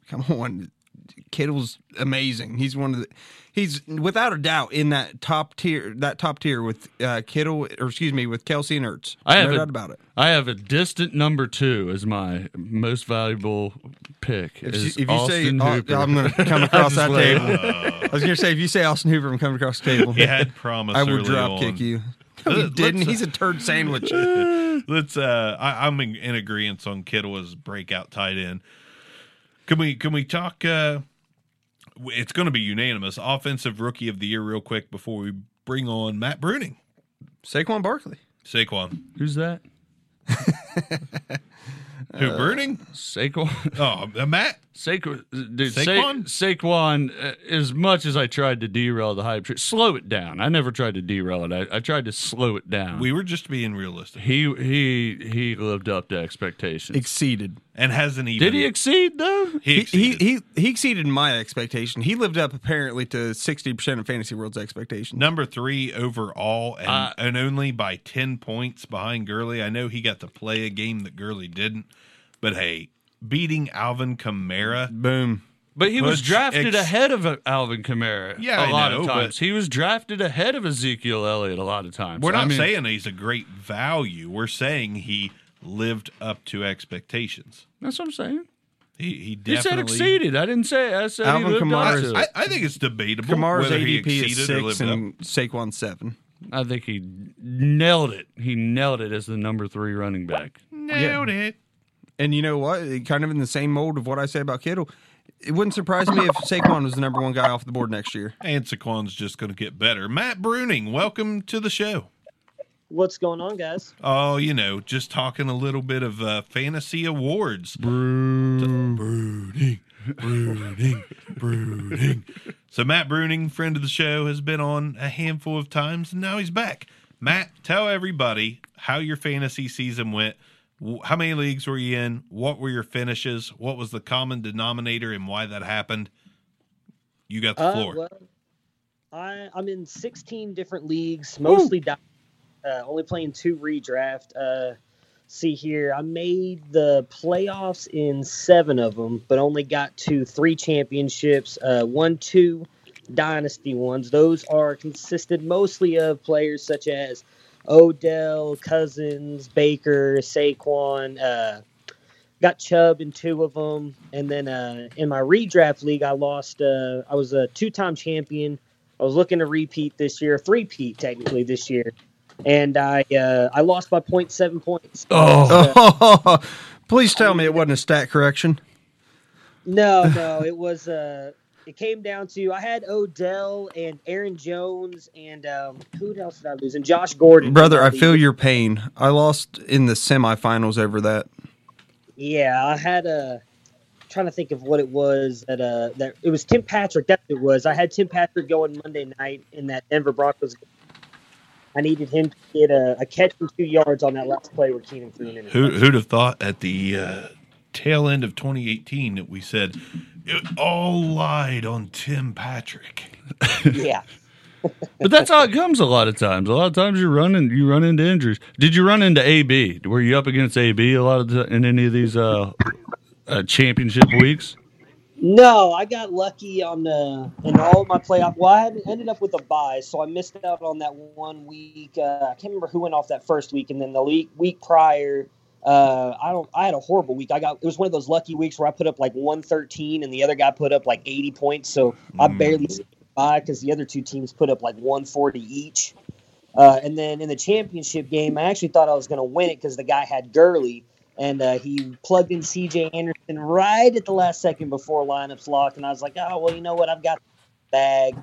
come on. Kittle's amazing. He's one of the he's without a doubt in that top tier that top tier with uh, Kittle or excuse me with Kelce and Ertz.
I have
no
a-
doubt about it.
I have a distant number two as my most valuable pick.
If
is
you, if you say
Austin Hooper.
I'm going [LAUGHS] to come across that
just
table, [LAUGHS] I was going to say if you say Austin Hooper, I'm coming across the table.
he had promise.
I will
early
drop
on.
kick you. [LAUGHS] No, he didn't.
let's-
He's a turd sandwich.
Let's. Uh, I, I'm in, in agreement on Kittle as breakout tight end. Can we? Can we talk? Uh, it's going to be unanimous. Offensive rookie of the year, real quick, before we bring on Matt Bruning,
Saquon Barkley.
Saquon.
Who's that? [LAUGHS]
Who Bruning?
Saquon. [LAUGHS]
Oh, uh, Matt.
Saquon, dude, Sa-
Saquon?
Saquon. Uh, as much as I tried to derail the hype, train, slow it down. I never tried to derail it. I, I tried to slow it down.
We were just being realistic,
he he he lived up to expectations.
Exceeded.
and hasn't even.
Did he exceed though?
He
He, he
exceeded.
he he exceeded my expectation. He lived up apparently to sixty percent of Fantasy World's expectation.
number three overall, and,
Uh,
and only by ten points behind Gurley. I know he got to play a game that Gurley didn't, but hey, beating Alvin Kamara.
Boom.
But he was drafted
ex-
ahead of uh, Alvin Kamara.
Yeah,
a
I
lot
know,
of times he was drafted ahead of Ezekiel Elliott. A lot of times.
We're
I
not
mean,
saying he's a great value. We're saying he lived up to expectations.
that's what I'm saying.
He he
You
definitely
said exceeded. I didn't say. I said
Alvin
he lived up
Kamara
to.
I, I think it's debatable
Kamara's
whether he
ADP is
exceeded or
six
lived up.
and Saquon seven.
I think he nailed it. He nailed it as the number three running back.
Nailed it.
And you know what? Kind of in the same mold of what I say about Kittle. It wouldn't surprise me if Saquon was the number one guy off the board next year.
And Saquon's just going to get better. Matt Bruning, welcome to the show.
What's going on, guys?
Oh, you know, just talking a little bit of uh, fantasy awards. Brooding, brooding, brooding. So Matt Bruning, friend of the show, has been on a handful of times, and now he's back. Matt, tell everybody how your fantasy season went. How many leagues were you in? What were your finishes? What was the common denominator, and why that happened? You got the
Uh,
floor.
well, I I'm in 16 different leagues, mostly di- uh, only playing two redraft. Uh, see here, I made the playoffs in seven of them, but only got to three championships. Uh, one, two dynasty ones. Those are consisted mostly of players such as Odell, Cousins, Baker, Saquon. Uh, got Chubb in two of them, and then uh, in my redraft league, I lost. Uh, I was a two-time champion. I was looking to repeat this year, three-peat technically this year, and I uh, I lost by 0.7 points.
Oh, [LAUGHS] please tell me it [LAUGHS] wasn't a stat correction.
No, no, it was. Uh, it came down to I had Odell and Aaron Jones and um, who else did I lose? And Josh Gordon.
Brother, I feel your pain. I lost in the semifinals over that.
Yeah, I had a. Trying to think of what it was that uh that it was Tim Patrick. That it was. I had Tim Patrick going Monday night in that Denver Broncos. game. I needed him to get a, a catch and two yards on that last play where Keenan Freeman.
Who, who'd have thought at the uh, tail end of 2018 that we said it all lied on Tim Patrick?
Yeah, [LAUGHS]
But that's how it comes a lot of times. A lot of times you run and you run into injuries. Did you run into AB? Were you up against AB a lot of the, in any of these uh, uh, championship weeks?
No, I got lucky on the in all my playoff. Well, I had, ended up with a bye, so I missed out on that one week. Uh, I can't remember who went off that first week, and then the week week prior, uh, I don't. I had a horrible week. I got it was one of those lucky weeks where I put up like one thirteen, and the other guy put up like eighty points. So I barely by because the other two teams put up like one forty each. Uh, and then in the championship game, I actually thought I was going to win it because the guy had Gurley, and uh, he plugged in C.J. Anderson right at the last second before lineups locked, and I was like, oh well, you know what, I've got bag.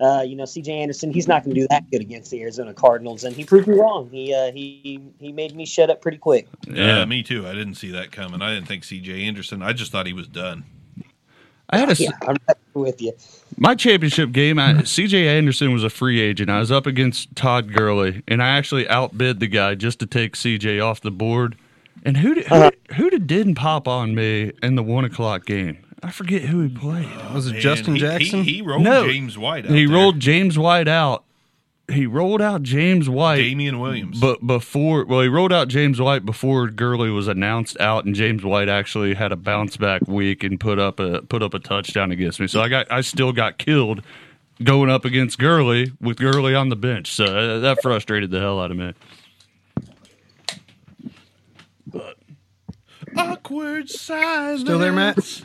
Uh, you know, C.J. Anderson, he's not going to do that good against the Arizona Cardinals, and he proved me wrong. He uh, he he made me shut up pretty quick.
Yeah, me too. I didn't see that coming. I didn't think C.J. Anderson. I just thought he was done.
I had a s-
Yeah, I'm right with you.
my championship game. I, C.J. Anderson was a free agent. I was up against Todd Gurley, and I actually outbid the guy just to take C.J. off the board. And who did, who, who did didn't pop on me in the one o'clock game? I forget who he played.
Was it
And
Justin
he-
Jackson?
He, he rolled
No.
James White out
He
there.
rolled James White out. He rolled out James White.
Damien Williams.
But before, well, he rolled out James White before Gurley was announced out, and James White actually had a bounce back week and put up a put up a touchdown against me. So I got I still got killed going up against Gurley with Gurley on the bench. So uh, that frustrated the hell out of me.
Awkward silence.
Still there, Matt?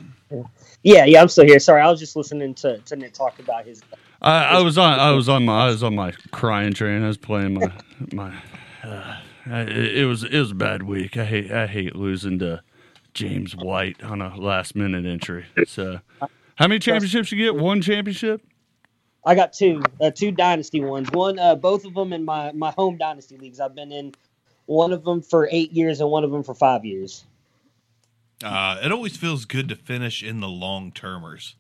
Yeah, yeah, I'm still here. Sorry, I was just listening to to Nick talk about his.
I, I was on I was on my I was on my crying train. I was playing my [LAUGHS] my. Uh, it, it was it was a bad week. I hate I hate losing to James White on a last minute entry. So, how many championships you get? One championship.
I got two, uh, two dynasty ones. One, uh, both of them in my my home dynasty leagues. I've been in one of them for eight years and one of them for five years.
Uh, it always feels good to finish in the long termers.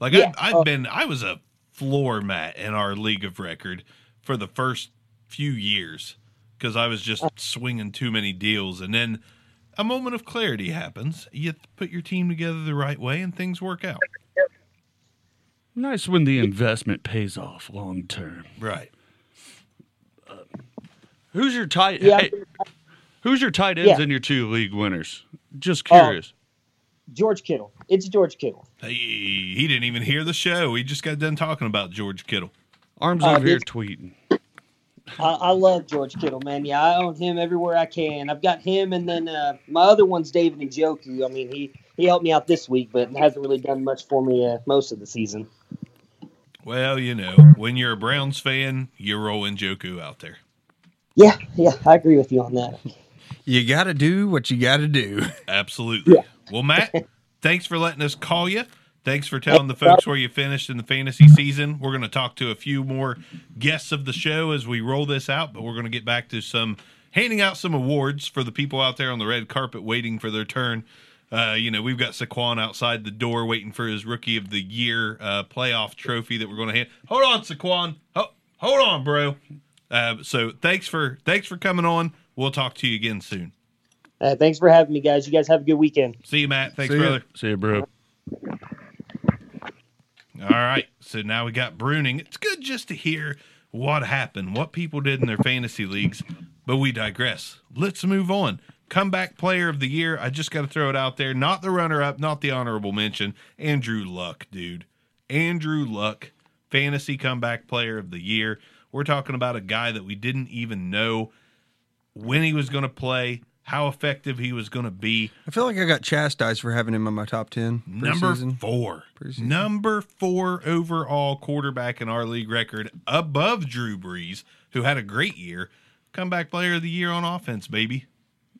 Like
Yeah,
I, I've
uh,
been, I was a floor mat in our league of record for the first few years because I was just swinging too many deals, and then a moment of clarity happens. You put your team together the right way, and things work out.
Nice when the investment pays off long term.
Right.
Who's your tight?
Yeah.
hey, who's your tight ends
Yeah.
in your two league winners? Just
Oh.
curious.
George Kittle. It's George Kittle.
Hey, he didn't even hear the show. He just got done talking about George Kittle.
Arms
Uh,
over here tweeting.
I, I love George Kittle, man. Yeah, I own him everywhere I can. I've got him, and then uh, my other one's David Njoku. I mean, he he helped me out this week, but hasn't really done much for me uh, most of the season.
Well, you know, when you're a Browns fan, you're rolling Joku out there.
Yeah, yeah, I agree with you on that.
You got to do what you got to do.
Absolutely.
Yeah.
Well, Matt, [LAUGHS] thanks for letting us call you. Thanks for telling the folks where you finished in the fantasy season. We're going to talk to a few more guests of the show as we roll this out, but we're going to get back to some handing out some awards for the people out there on the red carpet waiting for their turn. Uh, you know, we've got Saquon outside the door waiting for his rookie of the year uh, playoff trophy that we're going to hand. Hold on, Saquon. Ho- hold on, bro. Uh, so thanks for thanks for coming on. We'll talk to you again soon.
Uh, thanks for having me, guys. You guys have a good weekend.
See you, Matt. Thanks,
See ya.
brother.
See you, bro.
All right. So now we got Bruning. It's good just to hear what happened, what people did in their fantasy leagues, but we digress. Let's move on. Comeback player of the year. I just got to throw it out there. Not the runner up, not the honorable mention. Andrew Luck, dude. Andrew Luck, fantasy comeback player of the year. We're talking about a guy that we didn't even know when he was going to play, how effective he was going to be.
I feel like I got chastised for having him in my top 10
Number
preseason.
four.
Preseason.
Number four overall quarterback in our league record, above Drew Brees, who had a great year. Comeback player of the year on offense, baby.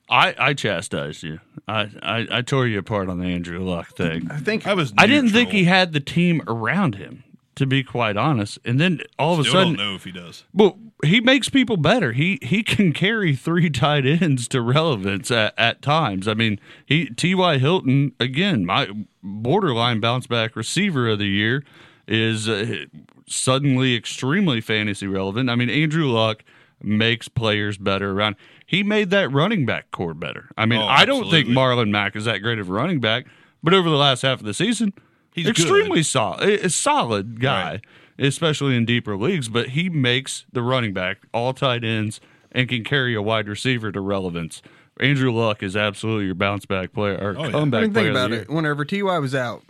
I, I chastised you. I, I, I tore you apart on the Andrew Luck thing.
I think
I was.
I didn't think he had the team around him, to be quite honest. And then all of a sudden,
don't know if he does.
well, he makes people better. He he can carry three [LAUGHS] tight ends to relevance at, at times. I mean, he T.Y. Hilton again, my borderline bounce back receiver of the year is uh, suddenly extremely fantasy relevant. I mean, Andrew Luck makes players better around. He made that running back core better. I mean,
Oh,
I don't think. Marlon Mack is that great of a running back, but over the last half of the season,
He's
extremely
good.
solid. A solid guy,
Right.
especially in deeper leagues. But he makes the running back all tight ends and can carry a wide receiver to relevance. Andrew Luck is absolutely your bounce back player or
Oh, yeah.
comeback
I mean,
player.
think
of
about
the
it. Whenever Ty was out,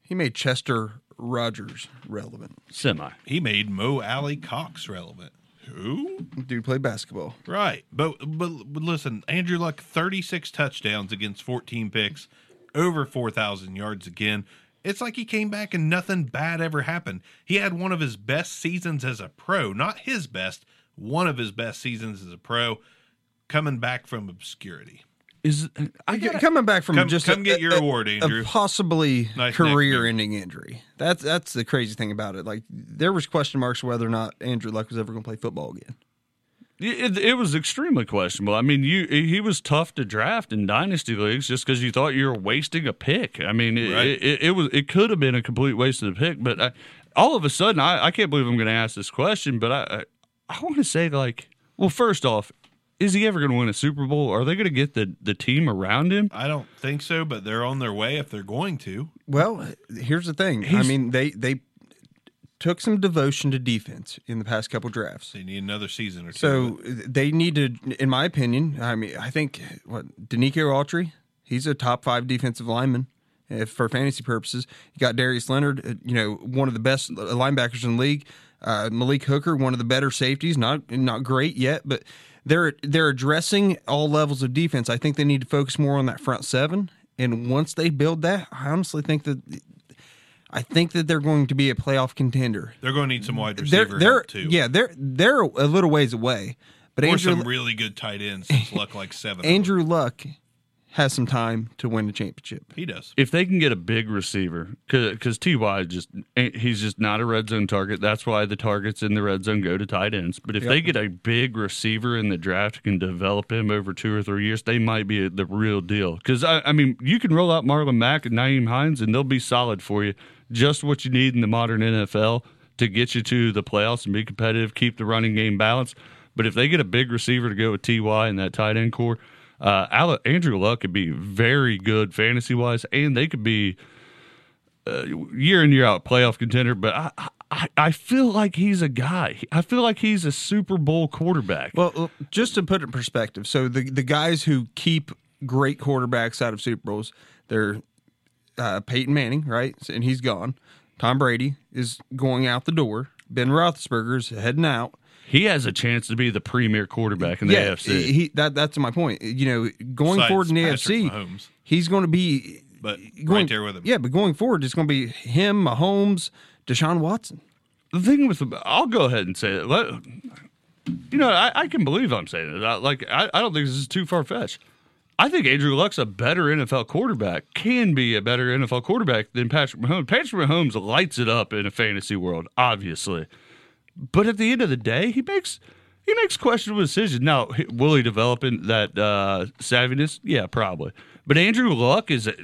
he made Chester Rogers relevant.
Semi.
He made Mo Alie-Cox relevant. Who?
Dude played basketball.
Right. But, but but listen, Andrew Luck 36 touchdowns against 14 picks, over 4,000 yards again. It's like he came back and nothing bad ever happened. He had one of his best seasons as a pro, not his best, one of his best seasons as a pro, coming back from obscurity.
Is I
G-
gotta-
coming back from
Come-
just
come
a,
get your
a-
award,
a
Andrew.
possibly
Nice
career-ending injury. That's that's the crazy thing about it. Like there was question marks whether or not Andrew Luck was ever going to play football again.
It, it was extremely questionable. I mean, you he was tough to draft in dynasty leagues just because you thought you were wasting a pick. I mean, it,
Right.
it, it, was it could have been a complete waste of the pick. But I, all of a sudden, I, I can't believe I'm going to ask this question. But I I, I want to say like, well, first off, is he ever going to win a Super Bowl? Are they going to get the the team around him?
I don't think so, but they're on their way if they're going to.
Well, here's the thing. I mean, they they took some devotion to defense in the past couple drafts.
They need another season or two.
So they need to, in my opinion, I mean, I think what Denico Autry, he's a top five defensive lineman uh, for fantasy purposes. You got Darius Leonard, uh, you know, one of the best linebackers in the league. Uh, Malik Hooker, one of the better safeties, not not great yet, but they're they're addressing all levels of defense. I think they need to focus more on that front seven. And once they build that, I honestly think that I think that they're going to be a playoff contender.
they're going to need some wide
They're they're
help too.
yeah they're they're a little ways away, but
or
Andrew
some really good tight ends [LAUGHS] since Luck like seven.
Andrew Luck has some time to win a championship.
He does.
if they can get a big receiver, because Ty just eh, he's just not a red zone target. That's why the targets in the red zone go to tight ends. But if they get a big receiver in the draft, can develop him over two or three years, they might be the real deal. Because I, I mean, you can roll out Marlon Mack and Nyheim Hines, and they'll be solid for you. Just what you need in the modern NFL to get you to the playoffs and be competitive, keep the running game balanced. But if they get a big receiver to go with Ty and that tight end core, uh, Andrew Luck could be very good fantasy wise, and they could be uh, year in year out playoff contender. But I, I I feel like he's a guy. I feel like he's a Super Bowl quarterback.
Well, just to put it in perspective, so the the guys who keep great quarterbacks out of Super Bowls, they're uh, Peyton Manning, right? And he's gone. Tom Brady is going out the door. Ben Roethlisberger's heading out.
he has a chance to be the premier quarterback in the
yeah,
AFC.
he that that's my point. You know, going
Besides
forward in the
Patrick
AFC,
Mahomes.
he's going to be
But
going,
right there with him.
Yeah, but going forward, it's going to be him, Mahomes, Deshaun Watson.
the thing with the, I'll go ahead and say it. Let, you know, I, I can believe I'm saying it. I, like, I, I don't think this is too far fetched. I think Andrew Luck's a better NFL quarterback, can be a better NFL quarterback than Patrick Mahomes. Patrick Mahomes lights it up in a fantasy world, obviously. But at the end of the day, he makes he makes questionable decisions. Now, will he develop in that uh, savviness? Yeah, probably. But Andrew Luck is a,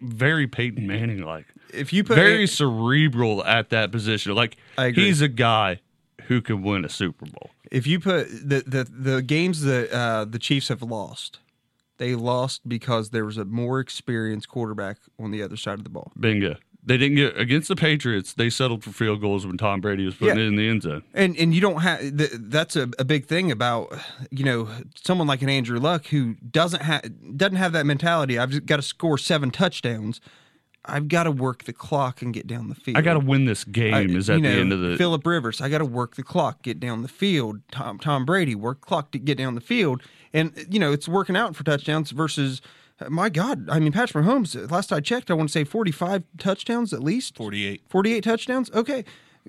very Peyton Manning like
If you put
very cerebral at that position. Like he's a guy who can win a Super Bowl.
if you put the the, the games that uh, the Chiefs have lost, they lost because there was a more experienced quarterback on the other side of the ball.
Bingo. They didn't get against the Patriots. They settled for field goals when Tom Brady was putting
Yeah.
it in the end zone.
And and you don't have th- that's a, a big thing about you know someone like an Andrew Luck who doesn't have doesn't have that mentality. I've got to score seven touchdowns. I've got to work the clock and get down the field.
I got to win this game.
I-
is at
you
the end of the
Philip Rivers. I got to work the clock, get down the field. Tom Tom Brady work clock to get down the field, and you know it's working out for touchdowns versus. My God, I mean Patrick Mahomes. Last I checked, I want to say forty-five touchdowns at least.
48.
48 touchdowns. Okay,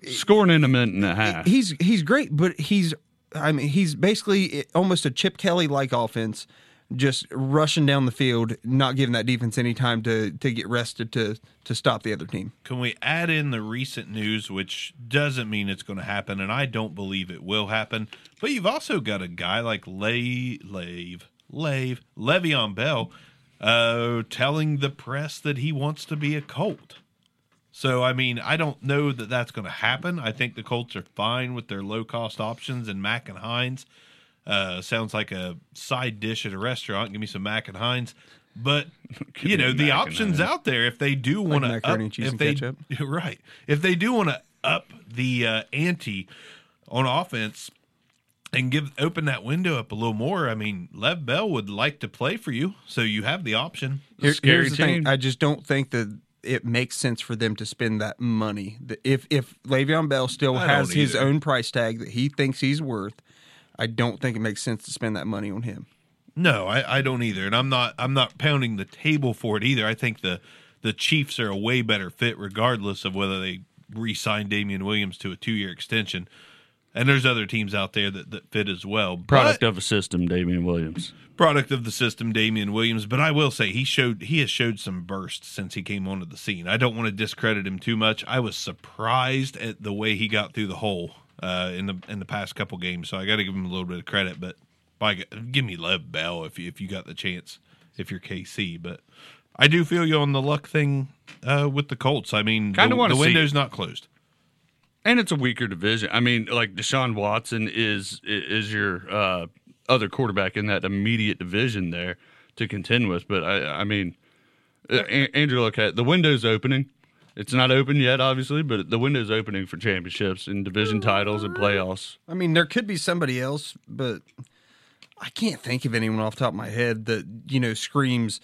scoring in a minute and a half.
he's he's great, but he's I mean he's basically eh, almost a Chip Kelly like offense, just rushing down the field, not giving that defense any time to to get rested to to stop the other team.
Can we add in the recent news, which doesn't mean it's going to happen, and I don't believe it will happen. But you've also got a guy like Lay Lave Lave Le'Veon Bell, uh, telling the press that he wants to be a Colt. So I mean, I don't know that that's going to happen. I think the Colts are fine with their low cost options and Mack and Hines. Uh, sounds like a side dish at a restaurant. Give me some Mac and Heinz. But [LAUGHS] you know the options out there if they do want to
macaroni and cheese
if
and
they
ketchup. [LAUGHS]
right if they do want to up the uh, ante on offense and give open that window up a little more. I mean, Lev Bell would like to play for you, so you have the option.
Here-
Scary
here's the thing. I just don't think that it makes sense for them to spend that money. The- If if Le'Veon Bell still
I
has his own price tag that he thinks he's worth, I don't think it makes sense to spend that money on him.
No, I, I don't either, and I'm not I'm not pounding the table for it either. I think the the Chiefs are a way better fit, regardless of whether they re-sign Damien Williams to a two year extension. And there's other teams out there that, that fit as well.
Product
But-
of a system, Damien Williams.
product of the system, Damien Williams. But I will say he showed he has showed some burst since he came onto the scene. I don't want to discredit him too much. I was surprised at the way he got through the hole uh, in the in the past couple games. So I got to give him a little bit of credit. But by give me Lev Bell if you if you got the chance if you're KC. But I do feel you on the luck thing uh, with the Colts. I mean,
Kinda
the,
wanna
the window's
it.
not closed.
And it's a weaker division. I mean, like Deshaun Watson is is your uh, other quarterback in that immediate division there to contend with. But I, I mean, uh, Andrew, look at the window's opening. It's not open yet, obviously, but the window's opening for championships and division titles and playoffs.
I mean, there could be somebody else, but I can't think of anyone off the top of my head that you know screams,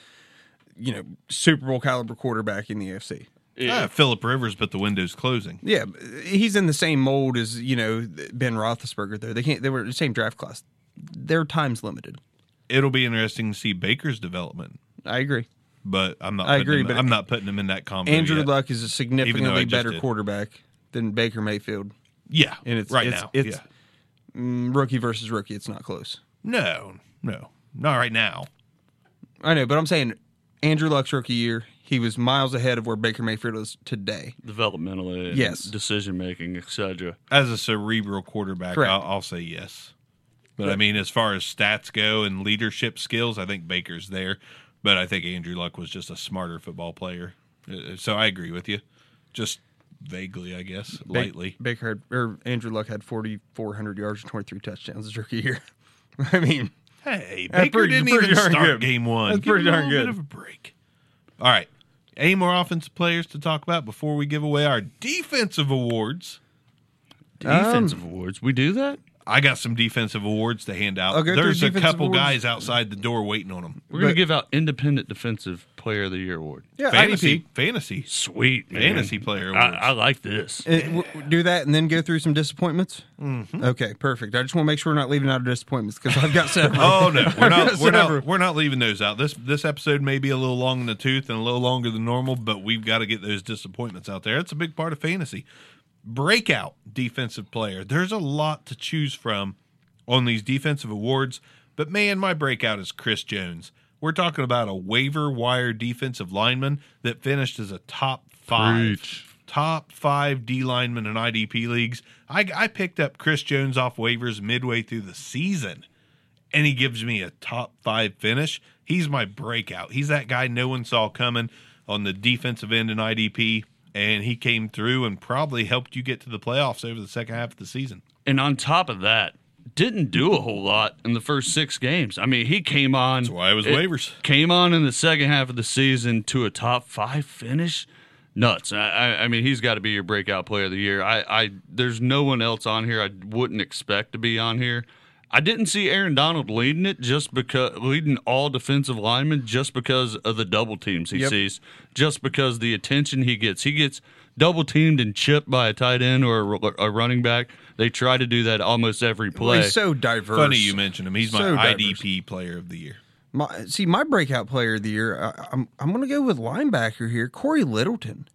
you know, Super Bowl caliber quarterback in the AFC.
Ah, Philip Rivers, but the window's closing.
Yeah, he's in the same mold as you know Ben Roethlisberger. Though they can't, they were the same draft class. Their time's limited.
It'll be interesting to see Baker's development.
I agree.
But I'm not.
I
putting
agree,
him-
but
I'm not putting him in that combo.
Andrew
yet.
Luck is a significantly better
did.
quarterback than Baker Mayfield.
Yeah,
And it's
right
it's,
now.
It's
yeah.
mm, rookie versus rookie. It's not close.
No, no, not right now.
I know, but I'm saying Andrew Luck's rookie year, he was miles ahead of where Baker Mayfield is today.
developmentally, and
Yes.
decision making, etc.
As a cerebral quarterback, I'll, I'll say yes. But I mean, as far as stats go and leadership skills, I think Baker's there. But I think Andrew Luck was just a smarter football player. Uh, So I agree with you. Just vaguely, I guess,
Ba-
lightly.
Baker had, or Andrew Luck had 4,400 yards and 23 touchdowns his rookie year. [LAUGHS] I mean,
Hey, Baker
pretty-
didn't
pretty
even
darn
start
good.
game one.
That's
Give
pretty
him
darn
little
good.
Bit of a break. All right. Any more offensive players to talk about before we give away our defensive awards?
Defensive awards. We do that.
I got some defensive awards to hand out.
I'll go through
There's a couple
awards.
guys outside the door waiting on them.
We're gonna give out Independent Defensive Player of the Year award.
yeah,
Fantasy,
IDP.
fantasy,
Sweet man.
fantasy player
I,
awards.
I like this.
Uh, w- w- do that and then go through some disappointments. Mm-hmm. Okay, perfect. I just want to make sure we're not leaving out of disappointments because I've got several.
Oh no, we're not. We're not. We're not leaving those out. This this episode may be a little long in the tooth and a little longer than normal, but we've got to get those disappointments out there. It's a big part of fantasy. Breakout defensive player. There's a lot to choose from on these defensive awards, but man, my breakout is Chris Jones. We're talking about a waiver wire defensive lineman that finished as a top five
Preach.
top five D lineman in IDP leagues. I, I picked up Chris Jones off waivers midway through the season, and he gives me a top five finish. He's my breakout. He's that guy no one saw coming on the defensive end in IDP, and he came through and probably helped you get to the playoffs over the second half of the season.
And on top of that, didn't do a whole lot in the first six games. I mean, he came on.
That's why it was
it
waivers.
Came on in the second half of the season to a top five finish. Nuts. I, I, I mean, he's got to be your breakout player of the year. I, I, there's no one else on here I wouldn't expect to be on here. I didn't see Aaron Donald leading it just because leading all defensive linemen just because of the double teams he
Yep.
sees, just because the attention he gets. He gets double teamed and chipped by a tight end or a, a running back. They try to do that almost every play.
he's so diverse.
Funny you mentioned him. He's my
So diverse.
IDP player of the year.
My, see, my breakout player of the year, I, I'm I'm going to go with linebacker here, Cory Littleton.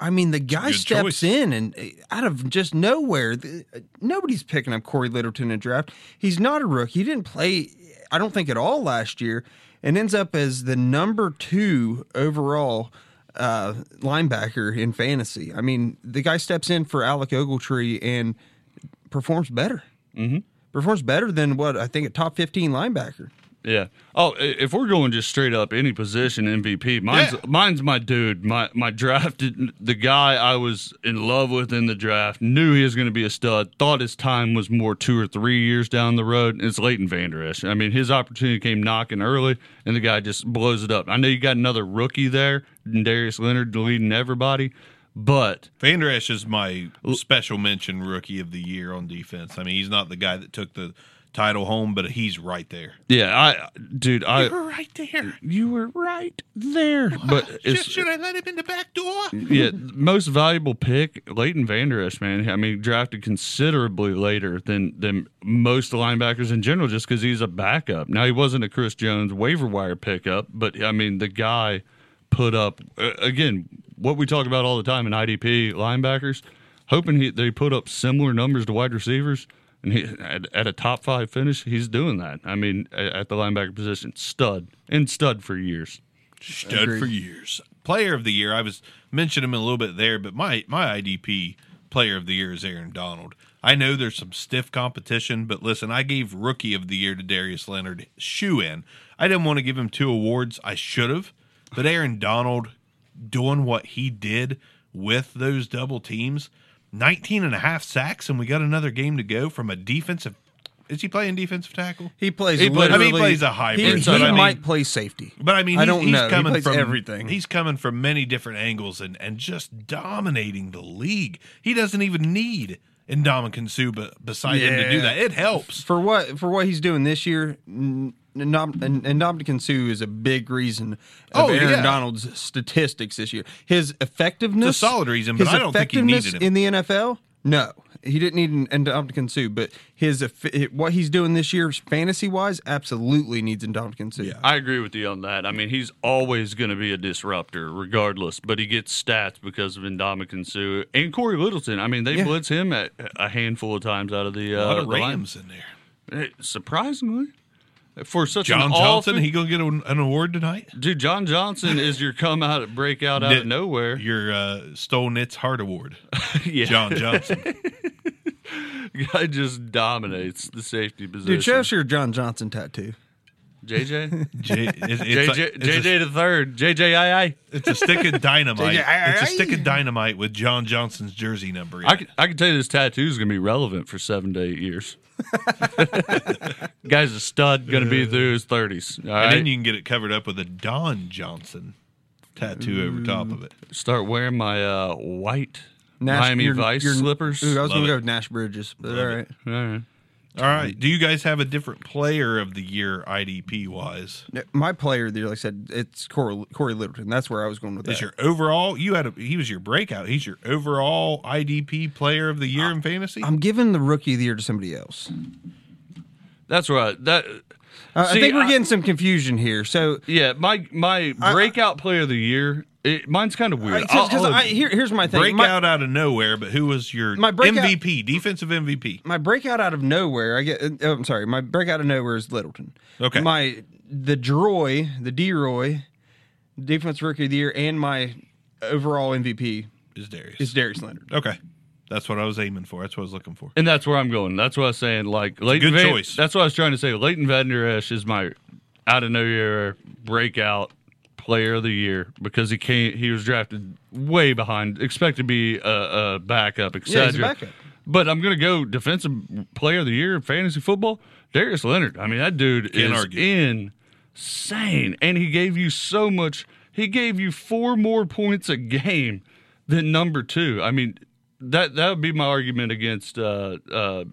I mean, the guy
good
steps
choice.
in and uh, out of just nowhere, the, uh, nobody's picking up Cory Littleton in draft. He's not a rookie. He didn't play, I don't think, at all last year, and ends up as the number two overall uh, linebacker in fantasy. I mean, the guy steps in for Alec Ogletree and performs better. Mm-hmm. Performs better than what I think a top 15 linebacker.
Yeah. Oh, if we're going just straight up any position MVP, mine's
Yeah.
mine's my dude. My my drafted [LAUGHS] the guy I was in love with in the draft. Knew he was going to be a stud. Thought his time was more two or three years down the road. It's Leighton Vander Esch. I mean, his opportunity came knocking early, and the guy just blows it up. I know you got another rookie there, Darius Leonard, leading everybody, but
Vander Esch is my special mention rookie of the year on defense. I mean, he's not the guy that took the title home, but he's right there.
yeah, I dude, I were
right there.
you were right there, [LAUGHS] but
Should, should I let him in the back door?
yeah, most valuable pick, Leighton Vander Esch, man. I mean, drafted considerably later than than most linebackers in general, just because he's a backup. Now he wasn't a Chris Jones waiver wire pickup, but I mean, the guy put up uh, again what we talk about all the time in IDP linebackers, hoping he they put up similar numbers to wide receivers. And he, at, at a top five finish, he's doing that. I mean, at, at the linebacker position, stud and stud for years.
Stud
Agreed.
for years. Player of the year. I was mentioning him a little bit there, but my my IDP player of the year is Aaron Donald. I know there's some stiff competition, but listen, I gave rookie of the year to Darius Leonard. Shoe in. I didn't want to give him two awards. I should have, but Aaron Donald doing what he did with those double teams, 19 and a half sacks, and we got another game to go from a defensive. Is he playing defensive tackle?
He plays.
He plays-
I mean, he plays a hybrid,
He,
so
he
I mean-
might play safety,
But I mean,
I
he's,
don't
he's
know. He
coming
plays
from
everything.
He's coming from many different angles and and just dominating the league. He doesn't even need Ndamukong Suh be- beside him to do that. It helps.
for what for what he's doing this year. N- Ndam- and and Ndamukong Suh is a big reason of
Oh,
Aaron
yeah.
Donald's statistics this year. His effectiveness,
It's a solid reason, but I don't think he needed him.
in the NFL. No, he didn't need an Ndamukong Suh, but his what he's doing this year, fantasy wise, absolutely needs Ndamukong Suh.
I agree with you on that. I mean, he's always going to be a disruptor, regardless. But he gets stats because of Ndamukong Suh and Cory Littleton. I mean, they
Yeah.
blitz him at a handful of times out of the
A
uh,
lot of
the line.
Rams in there.
Hey, surprisingly, for such a
John
an
Johnson,
awful-
he gonna get an, an award tonight?
dude. John Johnson is your come out break out out
Knit-
of nowhere.
Your uh, Stole Knits Heart Award, [LAUGHS]
yeah,
John Johnson. [LAUGHS]
guy just dominates the safety position.
Dude, show us your John Johnson tattoo.
JJ,
J, [LAUGHS] it's, it's
JJ,
like- it's a-
JJ the third, JJII.
It's a stick of dynamite.
JJ.
it's a stick of dynamite with John Johnson's jersey number. In
I
it.
can, I can tell you this tattoo is going to be relevant for seven to eight years. [LAUGHS] Guy's a stud, going to be through his thirties. All
and
right,
then you can get it covered up with a Don Johnson tattoo over top of it.
start wearing my uh, white
Nash-
Miami
your-
Vice
your-
slippers.
Ooh, I was
Love
going to
it.
go with Nash Bridges, but
Love
all
it.
right.
All right.
All right. Um, Do you guys have a different player of the year IDP wise?
My player of the year, like I said, it's Cory, Cory Littleton. That's where I was going with
Is
that.
your overall? You had a he was your breakout. He's your overall IDP player of the year in fantasy.
I'm giving the rookie of the year to somebody else.
That's right. That
Uh, I think we're
I-
getting some confusion here. So
yeah, my my breakout player of the year. It, mine's kind of weird.
Because here, here's my thing. My,
breakout out of nowhere, but who was your
My breakout-
MVP, defensive MVP?
my breakout out of nowhere, I get. Oh, I'm sorry. My breakout out of nowhere is Littleton.
Okay.
My the Droy, the D Roy, defense rookie of the year, and my overall MVP
Is Darius?
is Darius Leonard.
okay, that's what I was aiming for. That's what I was looking for.
and that's where I'm going. That's what I was saying. Like Leighton
good
Van-
choice.
That's what I was trying to say. Leighton Vander Esch is my out of nowhere breakout player of the year because he came. He was drafted way behind. Expect to be a, a backup, etc.
Yeah, he's a backup.
But I'm going to go defensive player of the year in fantasy football. Darius Leonard. I mean, that dude
Can't
is
argue.
insane, and he gave you so much. He gave you four more points a game than number two. I mean, that that would be my argument against uh, uh,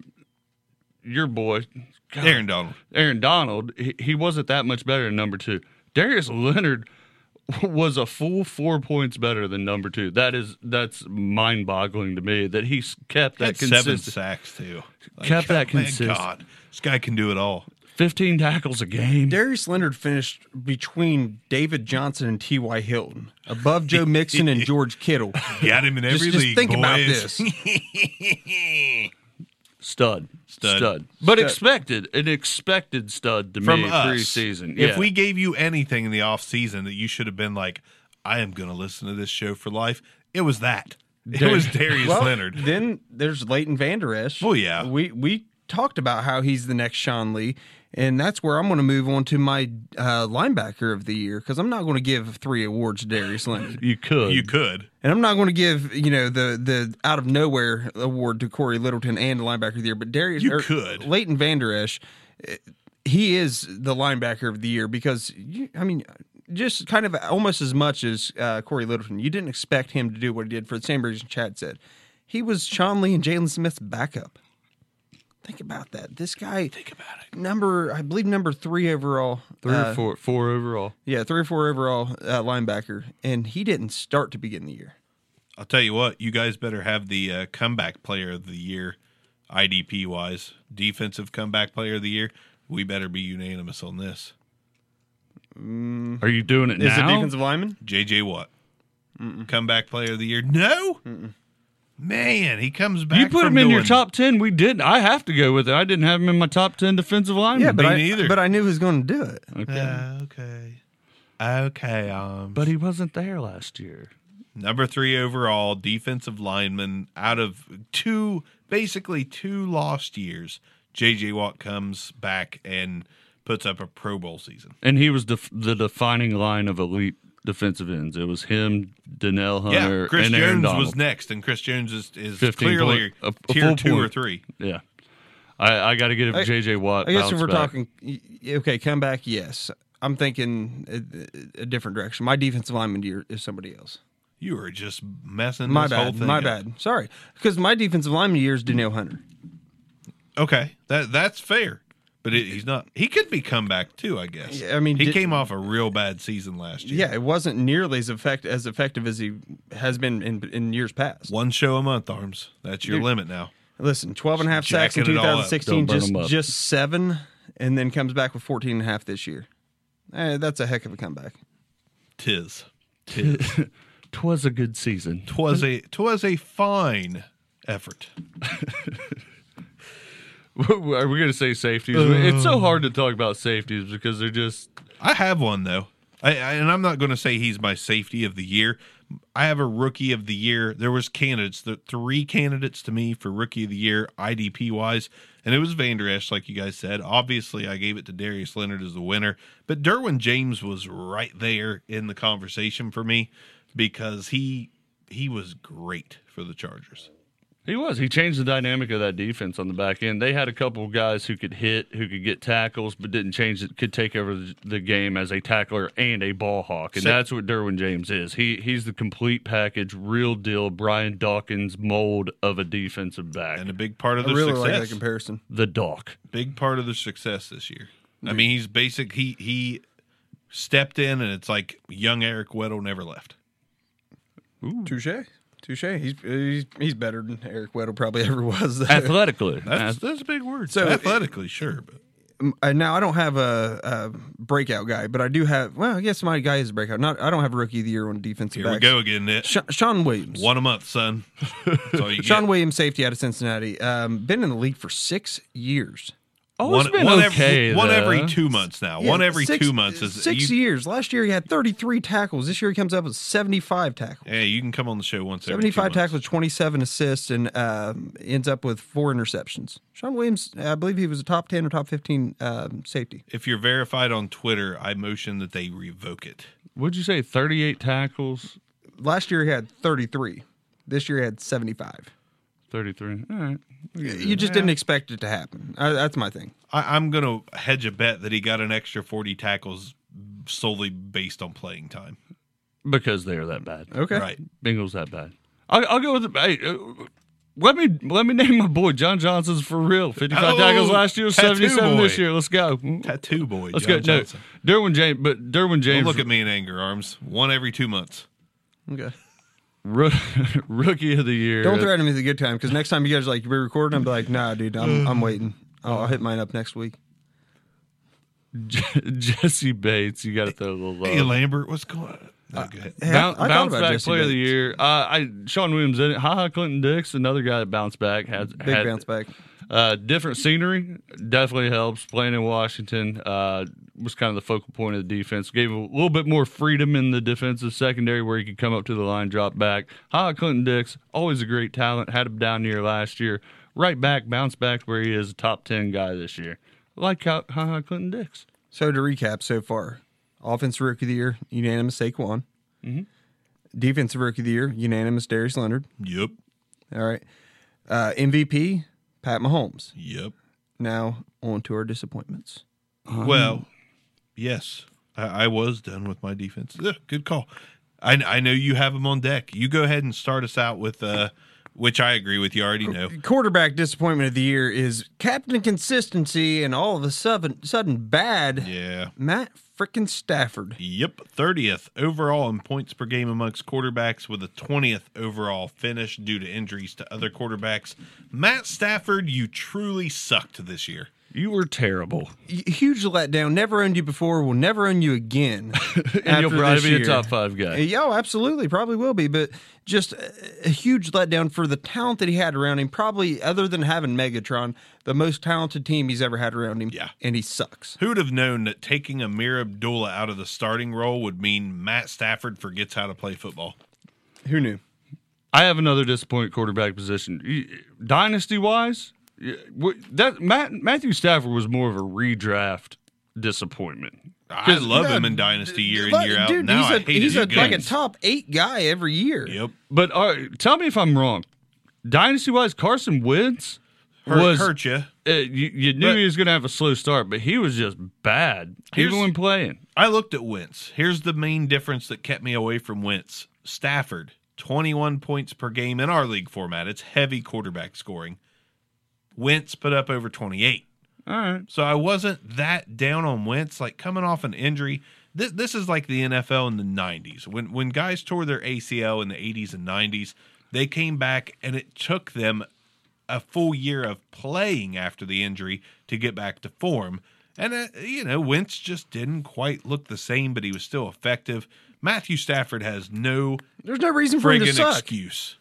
your boy, God,
Aaron Donald.
Aaron Donald. He, he wasn't that much better than number two. Darius Leonard [LAUGHS] was a full four points better than number two. That is that's mind boggling to me that he's kept that
Had seven sacks too.
Kept that
oh,
consistent.
God, this guy can do it all.
15 tackles a game.
Darius Leonard finished between David Johnson and T.Y. Hilton, above Joe Mixon and [LAUGHS] George Kittle.
Got him in every
just, just
league.
think about
boys.
this. [LAUGHS]
Stud.
Stud.
Stud. But
Stud.
expected. An expected stud to
From
me
us,
preseason.
If we gave you anything in the off season that you should have been like, I am going to listen to this show for life, it was that. It
Dar-
was Darius
Well,
Leonard.
Then there's Leighton Vander Esch.
Oh, yeah.
we we talked about how he's the next Sean Lee, and that's where I'm going to move on to my uh, linebacker of the year because I'm not going to give three awards to Darius Leonard,
you could.
You could.
and I'm not going to give you know the the out of nowhere award to Cory Littleton and the linebacker of the year, but Darius
You
or
could.
Leighton Vander Esch. eh, He is the linebacker of the year because you, I mean. Just kind of almost as much as uh, Cory Littleton. You didn't expect him to do what he did for the same reason Chad said. He was Sean Lee and Jaylon Smith's backup. Think about that. This guy, think about it. Number, I believe, number three overall.
Three
uh,
or four. Four overall.
Yeah, three or four overall uh, linebacker, and he didn't start to begin the year.
I'll tell you what, you guys better have the uh, comeback player of the year, IDP wise, defensive comeback player of the year. We better be unanimous on this.
Are you doing it
Is it
now?
defensive lineman?
JJ Watt, comeback player of the year. No, man, he comes back.
you put
from
him in your top 10. We didn't. I have to go with it. I didn't have him in my top 10 defensive linemen.
Yeah, but
me
I,
neither.
but I knew he was going to do it.
Okay.
Uh, okay, okay. Um,
But he wasn't there last year.
number three overall defensive lineman out of two, basically two lost years. JJ Watt comes back and puts up a Pro Bowl season.
And he was def- the defining line of elite defensive ends. It was him, Danielle Hunter,
yeah, Chris
and Aaron
Jones
Donald.
was next, and Chris Jones is, is clearly
point- a- a
tier
full
two or three.
Yeah. I, I got to give
I-
JJ Watt.
I guess if we're
back.
talking, y- okay, comeback, yes. I'm thinking a, a different direction. My defensive lineman year is somebody else.
You were just messing
My
this whole
bad.
thing
My
up.
bad. Sorry, because my defensive lineman year is Danielle Hunter.
Okay, that that's fair, but it, he's not. He could be comeback too, I guess.
Yeah, I mean,
he
did-
came off a real bad season last year.
Yeah, it wasn't nearly as effect as effective as he has been in in years past.
one show a month, arms. That's your
Dude.
limit now.
Listen, 12 and a half sacks in
Jacking it all up.
2016,
Don't burn
just
'em up.
just seven, and then comes back with 14 and a half this year. Eh, that's a heck of a comeback.
Tis. Tis. [LAUGHS]
Twas a good season.
Twas a twas a fine effort. [LAUGHS] [LAUGHS]
Are we going to say safeties? it's so hard to uh. talk about safeties because they're just.
I have one though, I, I and I'm not going to say he's my safety of the year. I have a rookie of the year. There was candidates, the three candidates to me for rookie of the year, IDP wise, and it was Vander Esch, like you guys said. Obviously, I gave it to Darius Leonard as the winner, but Derwin James was right there in the conversation for me because he he was great for the Chargers.
He was. He changed the dynamic of that defense on the back end. They had a couple of guys who could hit, who could get tackles, but didn't change it. Could take over the- the game as a tackler and a ball hawk, and
So-
that's what Derwin James is. He he's the complete package, real deal. Brian Dawkins mold of a defensive back.
And a big part of
I
their
really like
success.
that comparison.
the Doc.
big part of the success this year. I mean, he's basic. He he stepped in, and it's like young Eric Weddle never left.
Touche. Touche. He's, he's he's better than Eric Weddle probably [LAUGHS] ever was. though. [LAUGHS]
Athletically,
That's that's a big word.
So-
So athletically, sure, but
Uh, now I don't have a, a breakout guy, but I do have. Well, I guess my guy is a breakout. Not I don't have a rookie of the year on defensive.
here we go again. Nick.
Sha- Shawn Williams.
One a month, son. That's all you
Shawn
get.
Williams, safety out of Cincinnati. Um, been in the league for six years.
Oh,
One,
it's been
one
okay.
every, one every two months now.
Yeah,
one every
six-
two months is
six
you,
years. Last year he had 33 tackles. This year he comes up with 75 tackles.
Yeah, you can come on the show once every
75
two
tackles,
months.
27 assists, and um, ends up with four interceptions. Shawn Williams, I believe he was a top 10 or top 15 um, safety.
If you're verified on Twitter, I motion that they revoke it.
Would you say thirty-eight tackles,
Last year he had 33. This year he had 75.
Thirty-three? All right.
You just didn't expect it to happen. Uh, that's my thing.
I, I'm going to hedge a bet that he got an extra 40 tackles solely based on playing time.
because they are that bad.
Okay.
Right.
Bengals that bad. I'll, I'll go with it. Hey, uh, let me let me name my boy John Johnson's for real. Fifty-five
Oh,
tackles last year, seventy-seven this year. Let's go.
Tattoo boy.
Let's
John
go. No,
Johnson.
Derwin James, but Derwin
Don't
James.
look at me in anger, arms. One every two months.
Okay.
Roo- [LAUGHS] rookie of the year.
Don't threaten me with a good time because next time you guys are like, we're recording, I'm like, nah, dude, I'm, [SIGHS] I'm waiting. I'll, I'll hit mine up next week. [LAUGHS]
Jessie Bates. You got to throw a little love.
Hey, Lambert, what's going on? No, go ahead.
Hey, I-
Bounce,
I thought
bounce
about
back
Jesse
player of the year. Uh, I Shawn Williams in it. Ha ha Clinton Dix, another guy that bounced back. Had
Big
had,
bounce back.
Uh, different scenery definitely helps. Playing in Washington uh, was kind of the focal point of the defense. Gave a little bit more freedom in the defensive secondary where he could come up to the line, drop back. Ha Clinton Dix, always a great talent. Had him down year last year. Right back, bounce back where he is a top 10 guy this year. Like Ha Ha Clinton Dix.
So to recap so far, offensive rookie of the year, unanimous Saquon.
Mm-hmm.
Defensive rookie of the year, unanimous Darius Leonard.
Yep.
All right. Uh, MVP, Pat Mahomes.
Yep.
Now on to our disappointments.
Well, yes, I, I was done with my defense. Ugh, good call. I, I know you have them on deck. You go ahead and start us out with, uh, which I agree with. You already know.
Quarterback disappointment of the year is captain consistency and all of a sudden, sudden bad
Yeah.
Matt freaking Stafford.
Yep, 30th overall in points per game amongst quarterbacks with a 20th overall finish due to injuries to other quarterbacks. Matt Stafford, you truly sucked this year.
You were terrible.
Y- Huge letdown. Never owned you before. Will never own you again. [LAUGHS]
And you'll probably
this
be a top five guy.
Yeah, oh, absolutely, probably will be. But just a, a huge letdown for the talent that he had around him. Probably, other than having Megatron, the most talented team he's ever had around him.
Yeah.
and he sucks.
Who'd have known that taking Ameer Abdullah out of the starting role would mean Matt Stafford forgets how to play football?
Who knew?
I have another disappointing quarterback position. Dynasty wise, that Matt, Matthew Stafford was more of a redraft disappointment.
I love him in Dynasty year in, year out.
Dude,
now
he's
I
a,
hate
he's a, like a top eight guy every year.
Yep.
But uh, tell me if I'm wrong. Dynasty wise, Carson Wentz
Hurt,
was
hurt you.
uh, you, you knew
But-
he was going to have a slow start, but he was just bad
Here's-
even when playing.
I looked at Wentz. Here's the main difference that kept me away from Wentz. Stafford, 21 points per game in our league format. It's heavy quarterback scoring. Wentz put up over 28.
All right,
So I wasn't that down on Wentz. Like coming off an injury, this this is like the NFL in the '90s when when guys tore their ACL in the '80s and '90s. They came back and it took them a full year of playing after the injury to get back to form. And uh, you know, Wentz just didn't quite look the same, but he was still effective. Matthew Stafford has no
There's no reason for him to suck.
excuse.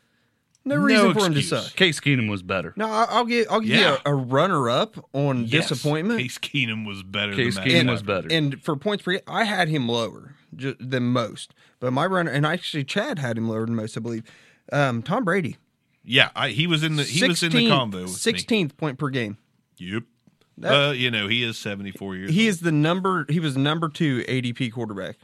No reason for him to
excuse.
suck.
Case Keenum was better.
No, I- I'll give I'll give
Yeah.
you a, a runner up on
Yes,
disappointment.
Case Keenum was better
Case
than
Keenum
Matt
and,
was
Stafford.
better.
And for points per, I had him lower ju- than most, but my runner and actually Chad had him lower than most, I believe. Um, Tom Brady,
Yeah, I, he was in the he was in the
16th
combo. With.
Sixteenth point per game.
Yep.
That-
uh, you know he is seventy four years.
He
old.
is the number. He was number two ADP quarterback.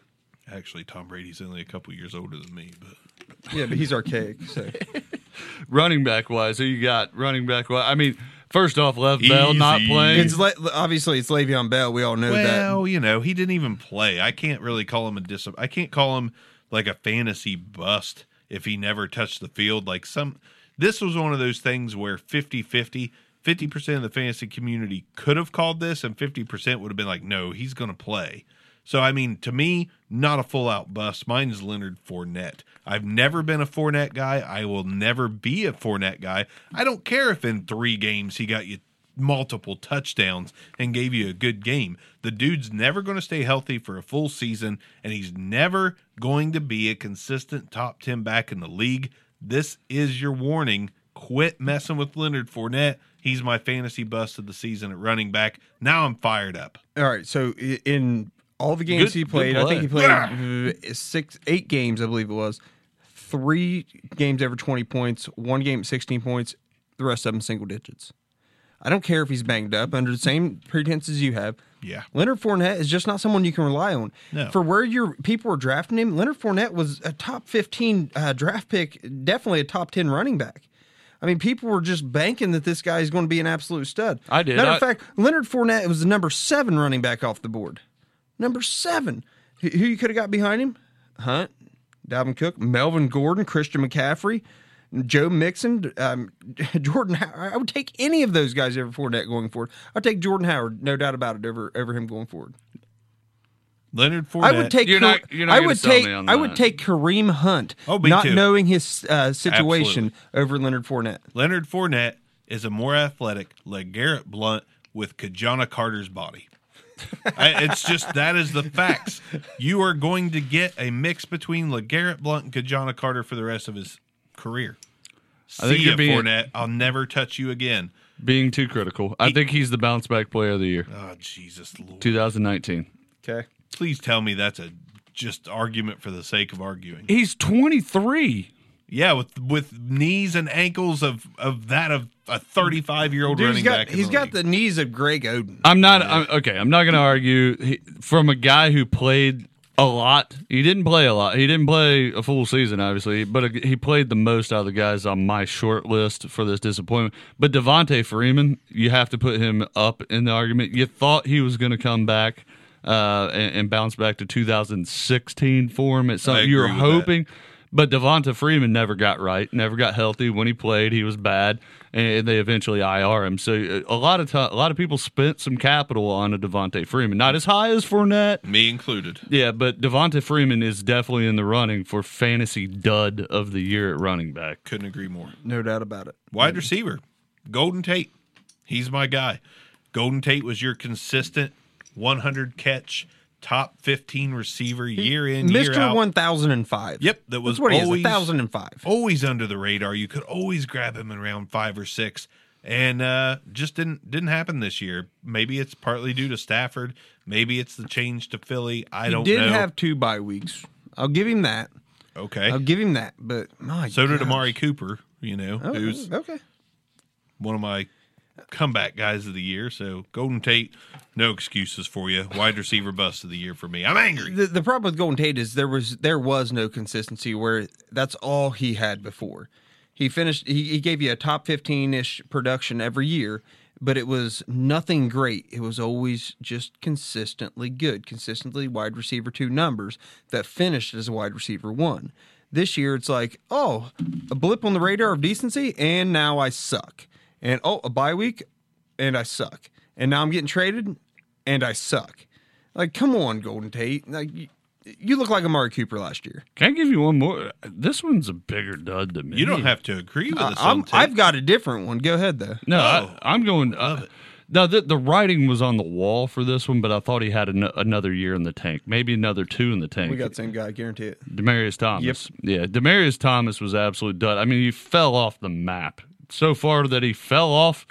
Actually Tom Brady's only a couple years older than me, but
Yeah, but he's archaic. So [LAUGHS]
running back wise, who you got? Running back wise. I mean, first off, Lev Bell not playing.
it's le- obviously it's Le'Veon Bell. We all know that.
well, you know he didn't even play. I can't really call him a dis. I can't call him like a fantasy bust if he never touched the field. Like some, this was one of those things where 50-50, 50 percent of the fantasy community could have called this, and fifty percent would have been like, no, he's going to play. So I mean, to me, not a full out bust. Mine's Leonard Fournette. I've never been a Fournette guy. I will never be a Fournette guy. I don't care if in three games he got you multiple touchdowns and gave you a good game. The dude's never going to stay healthy for a full season, and he's never going to be a consistent top 10 back in the league. This is your warning. Quit messing with Leonard Fournette. He's my fantasy bust of the season at running back. Now I'm fired up.
All right. So in all the games
Good-
he
good
played, I think he played uh, six, eight games, I believe it was. Three games over twenty points. One game at sixteen points. The rest of them single digits. I don't care if he's banged up under the same pretenses you have.
Yeah.
Leonard Fournette is just not someone you can rely on.
No.
For where your people were drafting him, Leonard Fournette was a top 15 uh, draft pick, definitely a top 10 running back. I mean, people were just banking that this guy is going to be an absolute stud.
I did.
Matter
I-
of fact, Leonard Fournette was the number seven running back off the board. Number seven. Who who you could have got behind him? Hunt, Dalvin Cook, Melvin Gordon, Christian McCaffrey, Joe Mixon, um, [LAUGHS] Jordan. Howard. I would take any of those guys over Fournette going forward. I'd take Jordan Howard, no doubt about it, over over him going forward.
Leonard Fournette.
I would take.
You're not- you're not
I would take. I would take Kareem Hunt,
Oh, me
not
too.
knowing his uh, situation
Absolutely.
over Leonard Fournette.
Leonard Fournette is a more athletic LeGarrette Blount with Ki-Jana Carter's body. I, it's just that is the facts. You are going to get a mix between LeGarrette Blount and Ki-Jana Carter for the rest of his career.
I think
See
you're
ya,
being-
Fournette. I'll never touch you again.
being too critical. I think he's the bounce back player of the year,
Oh Jesus Lord!
2019.
Okay.
Please tell me that's a just argument for the sake of arguing.
He's 23.
Yeah, with with knees and ankles of of that of a 35 year old
Dude,
running
he's got
back. in
he's
the
got
league.
the knees of Greg Oden.
I'm not I'm, okay. I'm not going to argue he, from a guy who played a lot. He didn't play a lot. He didn't play a full season, obviously, but he played the most out of the guys on my short list for this disappointment. But Devonta Freeman, you have to put him up in the argument. You thought he was going to come back uh, and, and bounce back to 2016 form. It's
I
something you were
hoping. that.
Hoping. But Devonta Freeman never got right, never got healthy. When he played, he was bad, and they eventually IR him. So uh, a lot of time, a lot of people spent some capital on a Devonta Freeman, not as high as Fournette.
me included.
Yeah, but Devonta Freeman is definitely in the running for fantasy dud of the year at running back.
Couldn't agree more.
No doubt about it.
Wide receiver, Golden Tate. He's my guy. Golden Tate was your consistent 100 catch, top 15 receiver year in, year out. Mr.
1005.
Yep, that was
That's what he
always
is, 1005.
always under the radar. You could always grab him in round five or six, and uh, just didn't didn't happen this year. Maybe it's partly due to Stafford. Maybe it's the change to Philly. I
He
don't
did
know.
have two bye weeks. I'll give him that.
okay,
I'll give him that. But my
so did. Amari Cooper. You know,
Oh,
who's
okay.
one of my comeback guys of the year. So Golden Tate, no excuses for you. Wide receiver bust of the year for me. I'm angry.
The, the problem with Golden Tate is there was there was no consistency where that's all he had before. He finished. He, he gave you a top fifteen ish production every year, but it was nothing great. It was always just consistently good, consistently wide receiver two numbers that finished as a wide receiver one. This year, it's like, oh, a blip on the radar of decency, and now I suck. And oh, a bye week, and I suck. And now I'm getting traded, and I suck. Like, come on, Golden Tate. Like, you, you look like Amari Cooper last year.
Can I give you one more? This one's a bigger dud to me.
You don't have to agree with
Uh,
us.
I'm,
on Tate.
I've got a different one. Go ahead, though.
No,
Oh,
I, I'm going. Uh, Now the the writing was on the wall for this one, but I thought he had an, another year in the tank, maybe another two in the tank.
We got the same guy, I guarantee it.
Demaryius Thomas. Yeah, Demaryius Thomas was absolute dud. I mean, he fell off the map so far that he fell off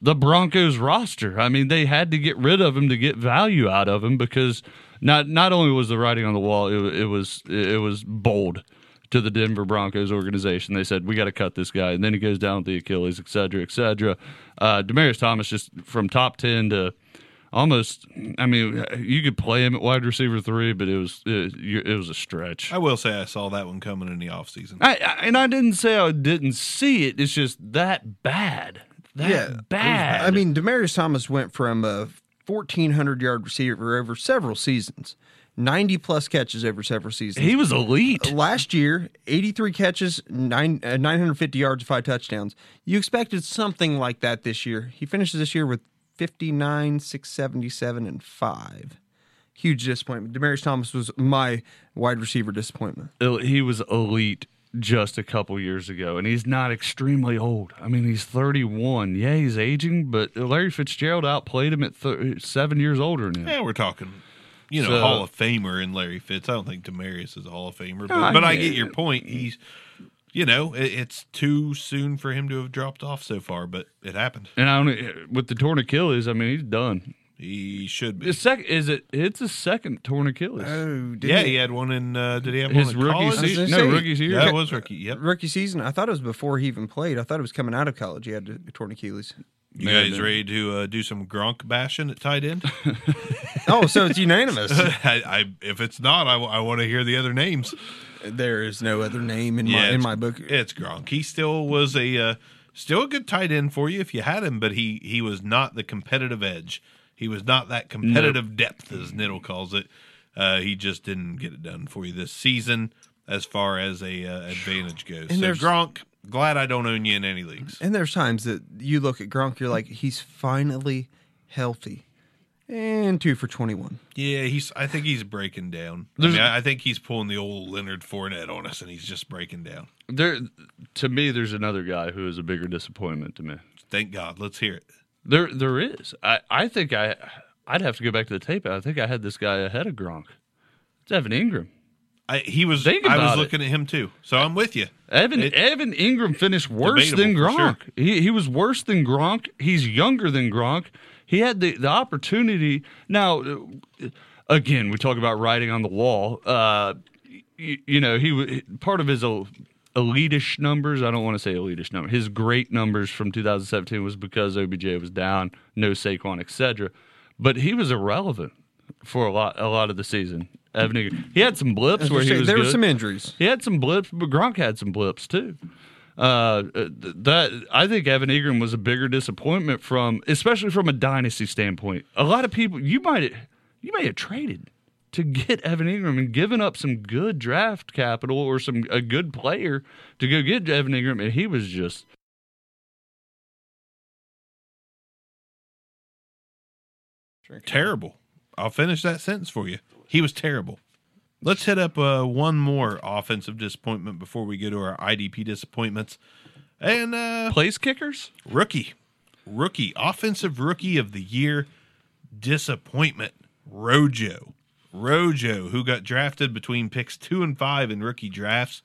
the Broncos roster. I mean, they had to get rid of him to get value out of him because not not only was the writing on the wall, it, it was it was bold to the Denver Broncos organization. They said we got to cut this guy, and then he goes down with the Achilles, et cetera, et cetera. Uh, Demaryius Thomas just from top ten to almost. I mean, you could play him at wide receiver three, but it was it, it was a stretch.
I will say I saw that one coming in the offseason.
I, I and I didn't say I didn't see it. It's just that bad. That
yeah, it was-
bad.
I mean, Demaryius Thomas went from a 1,400 yard receiver over several seasons, 90 plus catches over several seasons.
he was elite.
Last year, 83 catches, nine, uh, 950 yards, five touchdowns. You expected something like that this year. He finishes this year with 59, 677, and five. Huge disappointment. Demaryius Thomas was my wide receiver disappointment.
He was elite just a couple years ago, and he's not extremely old. I mean, he's 31. Yeah, he's aging, but Larry Fitzgerald outplayed him at th- seven years older than him.
Yeah, we're talking, you know,
So-
Hall of Famer in Larry Fitz. I don't think Demaryius is a Hall of Famer, but,
I
but I
get
get your point. He's, you know, it, it's too soon for him to have dropped off so far, but it happened.
And I don't with the torn Achilles. I mean, he's done.
He should be.
His second is it? It's a second torn Achilles.
Oh, did
yeah, he had one in. Uh, did he have
His
one in
rookie
college?
season. No,
say-
rookie season.
Yeah, it was rookie. Yep.
rookie season. I thought it was before he even played. I thought it was coming out of college. He had a torn Achilles.
You guys
no.
ready to uh, do some Gronk bashing at tight end?
Oh, so it's unanimous. [LAUGHS]
I, I, if it's not, I, want to hear the other names.
there is no other name in
Yeah,
my in my book.
It's Gronk. He still was a uh, still a good tight end for you if you had him, but he he was not the competitive edge. He was not that competitive depth as Niddle calls it. Uh, he just didn't get it done for you this season as far as a uh, advantage goes.
And
so
there's-
Gronk, glad I don't own you in any leagues.
And there's times that you look at Gronk, you're like, he's finally healthy. And two for 21.
Yeah, he's. I think he's breaking down. I, mean, I I think he's pulling the old Leonard Fournette on us, and he's just breaking down.
There, to me, there's another guy who is a bigger disappointment to me.
Thank God. Let's hear it.
There, there is. I, I think I, I'd have to go back to the tape. I think I had this guy ahead of Gronk. It's Evan Engram.
I, he was.
Think
I was
it.
looking at him too. So I'm with you.
Evan
It-
Evan Engram finished worse than Gronk. He he was worse than Gronk. He's younger than Gronk. He had the, the opportunity. Now, again, we talk about writing on the wall. Uh, you, you know, he part of his elitish numbers. I don't want to say elitish number. His great numbers from 2017 was because OBJ was down, no Saquon, etc. But he was irrelevant for a lot a lot of the season. Evan Engram. He had some blips where he was
there were
good.
some injuries.
He had some blips, but Gronk had some blips too. Uh, that I think Evan Engram was a bigger disappointment from, especially from a dynasty standpoint. A lot of people you might you may have traded to get Evan Engram and given up some good draft capital or some a good player to go get Evan Engram, and he was just
Terrible. I'll finish that sentence for you. He was terrible. Let's hit up uh, one more offensive disappointment before we go to our IDP disappointments. And uh,
place kickers.
rookie, rookie, offensive rookie of the year disappointment. Rojo, Rojo, who got drafted between picks two and five in rookie drafts.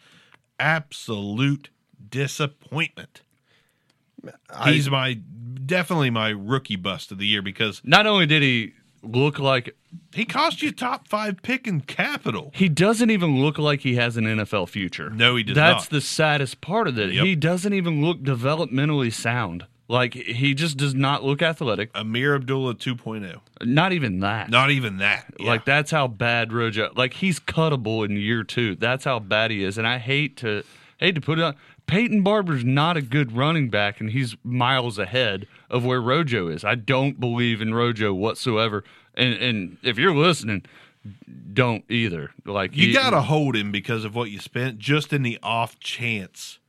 Absolute disappointment. He's my definitely my rookie bust of the year because
Not only did he look like
he cost you top five pick in capital.
He doesn't even look like he has an NFL future.
No, he does
That's
not.
That's the saddest part of it.
Yep.
He doesn't even look developmentally sound. Like he just does not look athletic.
Ameer Abdullah 2.0.
Not even that.
Not even that. Yeah.
Like that's how bad Rojo. Like he's cuttable in year two. That's how bad he is. And I hate to hate to put it on. Peyton Barber's not a good running back, and he's miles ahead of where Rojo is. I don't believe in Rojo whatsoever. And and if you're listening, don't either. Like
You
he-
got to hold him because of what you spent, just in the off chance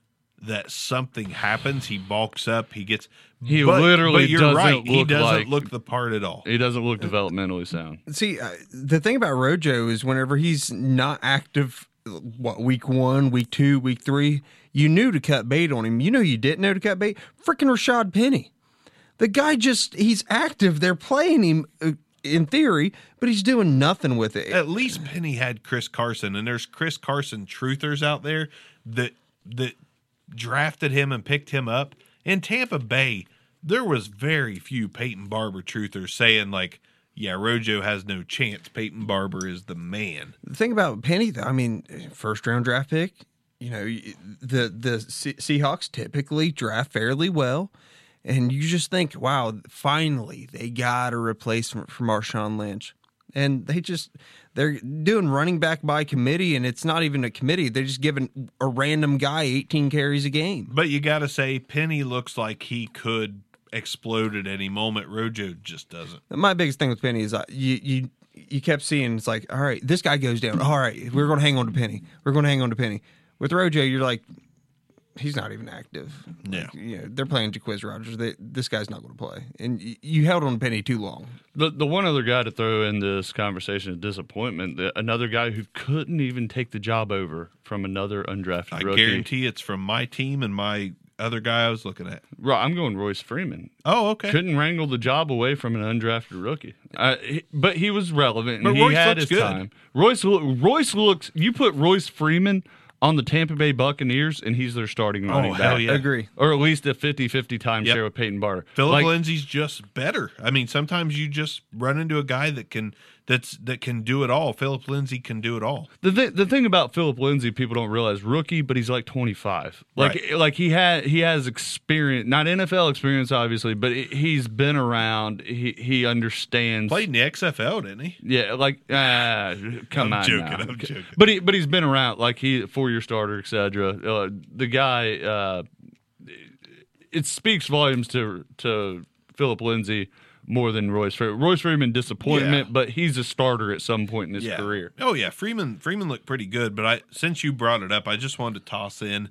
that something happens. He balks up. He gets.
He
but,
literally
But you're
doesn't
right. He
look
doesn't
like-
look the part at all.
He doesn't look developmentally sound.
See, uh, the thing about Rojo is whenever he's not active, what week one, week two, week three, you knew to cut bait on him. You know you didn't know to cut bait. Freaking Rashaad Penny. The guy just he's active. They're playing him uh, in theory, but he's doing nothing with it.
At least Penny had Chris Carson, and there's Chris Carson truthers out there that that drafted him and picked him up. In Tampa Bay, there was very few Peyton Barber truthers saying like, "Yeah, Rojo has no chance. Peyton Barber is the man."
The thing about Penny, though, I mean, first round draft pick. You know, the the Se- Seahawks typically draft fairly well, and you just think, wow, finally they got a replacement for Marshawn Lynch, and they just they're doing running back by committee, and it's not even a committee. They're just giving a random guy 18 carries a game.
But you got to say, Penny looks like he could explode at any moment. Rojo just doesn't.
My biggest thing with Penny is uh, you you you kept seeing it's like, all right, this guy goes down. All right, we're going to hang on to Penny. We're going to hang on to Penny. With Rojo, you're like, he's not even active.
No.
Like, you know, they're playing Jacquizz Rodgers. They, this guy's not going to play, and y- you held on to Penny too long.
The the one other guy to throw in this conversation of disappointment, the, another guy who couldn't even take the job over from another undrafted
I
rookie.
guarantee it's from my team and my other guy I was looking at.
Ro- I'm going Royce Freeman.
Oh, okay.
Couldn't wrangle the job away from an undrafted rookie, uh, he- but he was relevant and
But
he
Royce
had
looks
his
good.
time. Royce Royce looks. You put Royce Freeman on the Tampa Bay Buccaneers, and he's their starting running
Oh, hell
back.
yeah.
Agree.
Or at least a 50-50 time
Yep.
share with Peyton Barber.
Phillip
Like,
Lindsay's just better. I mean, sometimes you just run into a guy that can that's that can do it all. Phillip Lindsay can do it all.
The th- the thing about Phillip Lindsay, people don't realize rookie, but he's like 25. Like
Right.
like he had he has experience, not NFL experience, obviously, but he- he's been around. He he understands.
Played in the XFL, didn't he?
Yeah, like ah, come
I'm
on,
joking. I'm joking.
But he but he's been around. Like he four year starter, etc. Uh, the guy, uh, it speaks volumes to to Phillip Lindsay more than Royce Freeman. Royce Freeman disappointment,
Yeah.
but he's a starter at some point in his career.
Oh yeah, Freeman Freeman looked pretty good, but I since you brought it up, I just wanted to toss in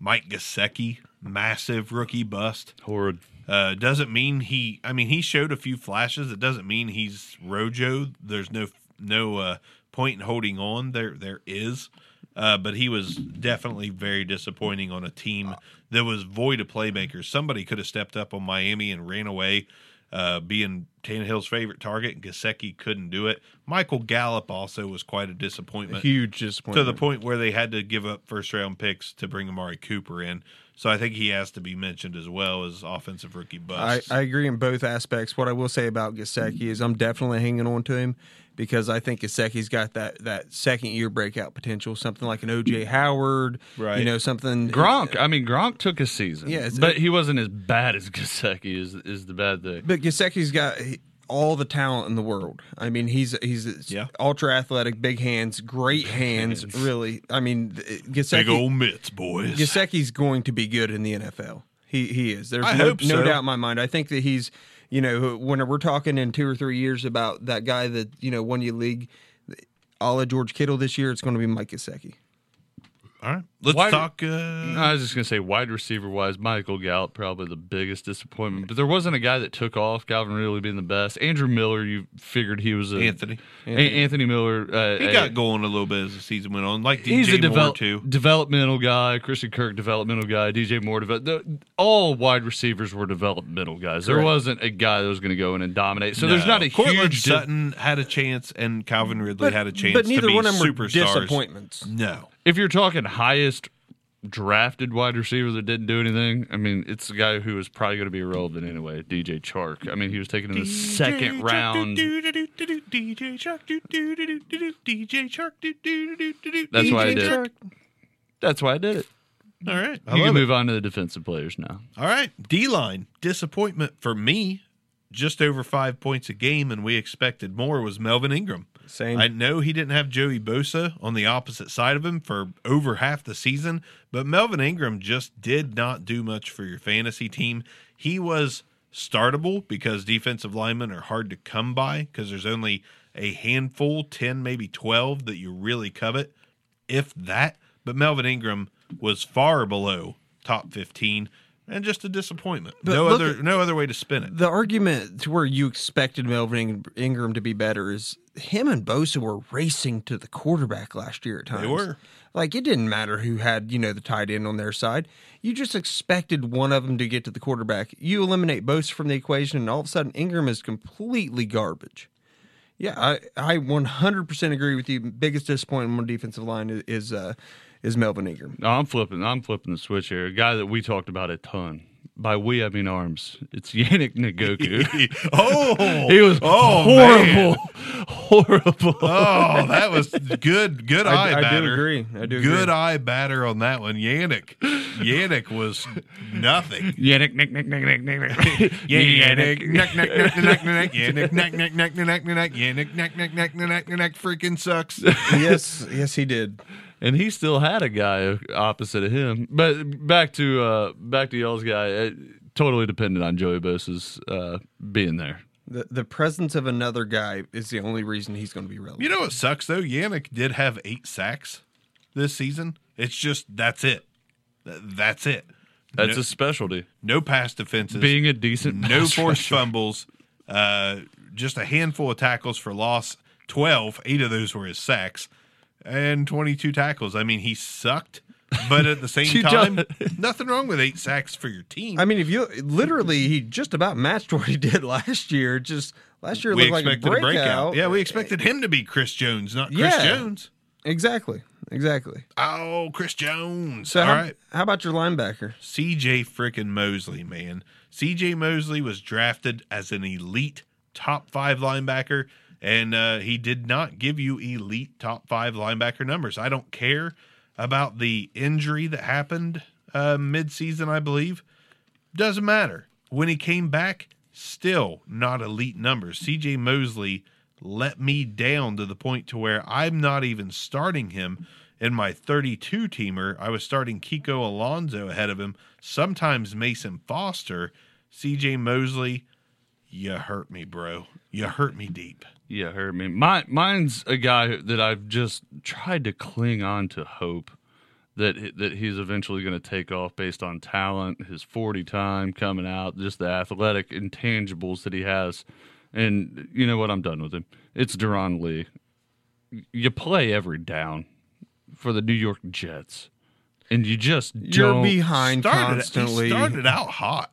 Mike Gesicki, massive rookie bust.
Horrid.
Uh, doesn't mean he. I mean, he showed a few flashes. It doesn't mean he's Rojo. There's no no uh, point in holding on. There there is, uh, but he was definitely very disappointing on a team that was void of playmakers. Somebody could have stepped up on Miami and ran away, uh, being Tannehill's favorite target. and Gesicki couldn't do it. Michael Gallup also was quite a disappointment
Huge disappointment.
to the point where they had to give up first round picks to bring Amari Cooper in. So I think he has to be mentioned as well as offensive rookie bust.
I agree in both aspects. What I will say about Gesicki is I'm definitely hanging on to him because I think Gesicki's got that that second year breakout potential, something like an OJ Howard,
Right.
You know, something
Gronk. I mean, Gronk took a season.
Yeah, it's-
but he wasn't as bad as Gesicki. Is is the bad thing?
But Gesicki's got all the talent in the world. I mean, he's he's
Yeah.
ultra athletic, big hands, great hands. Really, I mean, Gesicki.
Big old mitts, boys.
Gesicki's going to be good in the NFL. He he is. There's
I
no,
hope
no doubt in my mind. I think that he's, you know, when we're talking in two or three years about that guy that you know won you league, a la George Kittle this year, it's going to be Mike Gesicki.
All right, let's
Why-
talk. Uh,
I was just gonna say wide receiver wise, Michael Gallup probably the biggest disappointment. But there wasn't a guy that took off. Calvin really being the best. Andrew Miller, you figured he was a
Anthony.
A- Anthony Miller. Uh,
He
a-
got going a little bit as the season went on, like
He's
DJ
a
Moore too.
developmental guy. Christian Kirk, developmental guy. DJ Moore, develop, the, all wide receivers were developmental guys. There
Correct.
wasn't a guy that was going to go in and dominate. So there's not a
Courtland
huge. di-
Sutton had a chance, and Calvin Ridley had a chance.
but neither
to be
one of them were
superstars.
disappointments.
No,
if you're talking highest drafted wide receiver that didn't do anything, I mean, it's the guy who was probably going to be irrelevant anyway, DJ Chark. I mean, he was taken in the second round.
DJ do, DJ do,
That's why I did it. That's why I did it.
All right, I
You
love
can
it.
move on to the defensive players now.
All right, D line disappointment for me. Just over five points a game, and we expected more. Was Melvin Ingram?
Same.
I know he didn't have Joey Bosa on the opposite side of him for over half the season, but Melvin Ingram just did not do much for your fantasy team. He was startable because defensive linemen are hard to come by because there's only a handful, 10, maybe 12 that you really covet, if that. But Melvin Ingram was far below top 15. And just a disappointment.
But
no other
at-
no other way to spin it.
The argument to where you expected Melvin Ingram to be better is him and Bosa were racing to the quarterback last year at times.
They were.
Like it didn't matter who had, you know, the tight end on their side. You just expected one of them to get to the quarterback. You eliminate Bosa from the equation and all of a sudden Ingram is completely garbage. Yeah, I, I 100% agree with you. Biggest disappointment on the defensive line is is, uh, is Melvin Ingram.
No, I'm flipping. I'm flipping the switch here. A guy that we talked about a ton. By we, I mean arms. It's Yannick Ngakoue.
oh,
he was
oh, man.
horrible, horrible.
Oh, that was good. Good
I-
eye
I do agree. I do agree.
Good
agree.
eye batter on that one. Yannick. Yannick was nothing.
Yannick, Nick, Nick, Nick, Nick, Nick, Nick.
Yannick, neck, neck, neck, neck, neck, Yannick, neck, neck, neck, neck, neck, Yannick, neck, neck, neck, neck, neck, freaking sucks.
yes, yes, he did.
And he still had a guy opposite of him. But back to uh, back to y'all's guy. It, totally dependent on Joey Bosa's uh, being there.
The the presence of another guy is the only reason he's going to be relevant.
You know what sucks though? Yannick did have eight sacks this season. It's just that's it. That's it.
That's
no,
his specialty.
no pass defenses.
Being a decent
no forced
rusher.
fumbles, uh, just a handful of tackles for loss. Twelve, eight of those were his sacks, and twenty-two tackles. I mean, he sucked, but at the [LAUGHS] same time, [LAUGHS] nothing wrong with eight sacks for your team.
I mean, if you literally, he just about matched [LAUGHS] what he did last year. Just last year
we
looked like a
expected
breakout.
Yeah, we expected him to be Chris Jones, not Chris
Yeah.
Jones.
exactly, exactly.
Oh, Chris Jones.
So
All
how,
right.
how about your linebacker?
CJ frickin' Mosley, man. CJ Mosley was drafted as an elite top five linebacker, and uh, he did not give you elite top five linebacker numbers. I don't care about the injury that happened uh, midseason, I believe. Doesn't matter. When he came back, still not elite numbers. CJ Mosley let me down to the point to where I'm not even starting him in my 32 teamer. I was starting Kiko Alonso ahead of him, sometimes Mason Foster. CJ Mosley, you hurt me, bro. You hurt me deep.
Yeah, hurt me. My, mine's a guy that I've just tried to cling on to hope that that he's eventually going to take off based on talent, his 40 time coming out, just the athletic intangibles that he has. And you know what? I'm done with him. It's Darron Lee. You play every down for the New York Jets, and you just
You're behind
Started,
constantly.
he started out hot.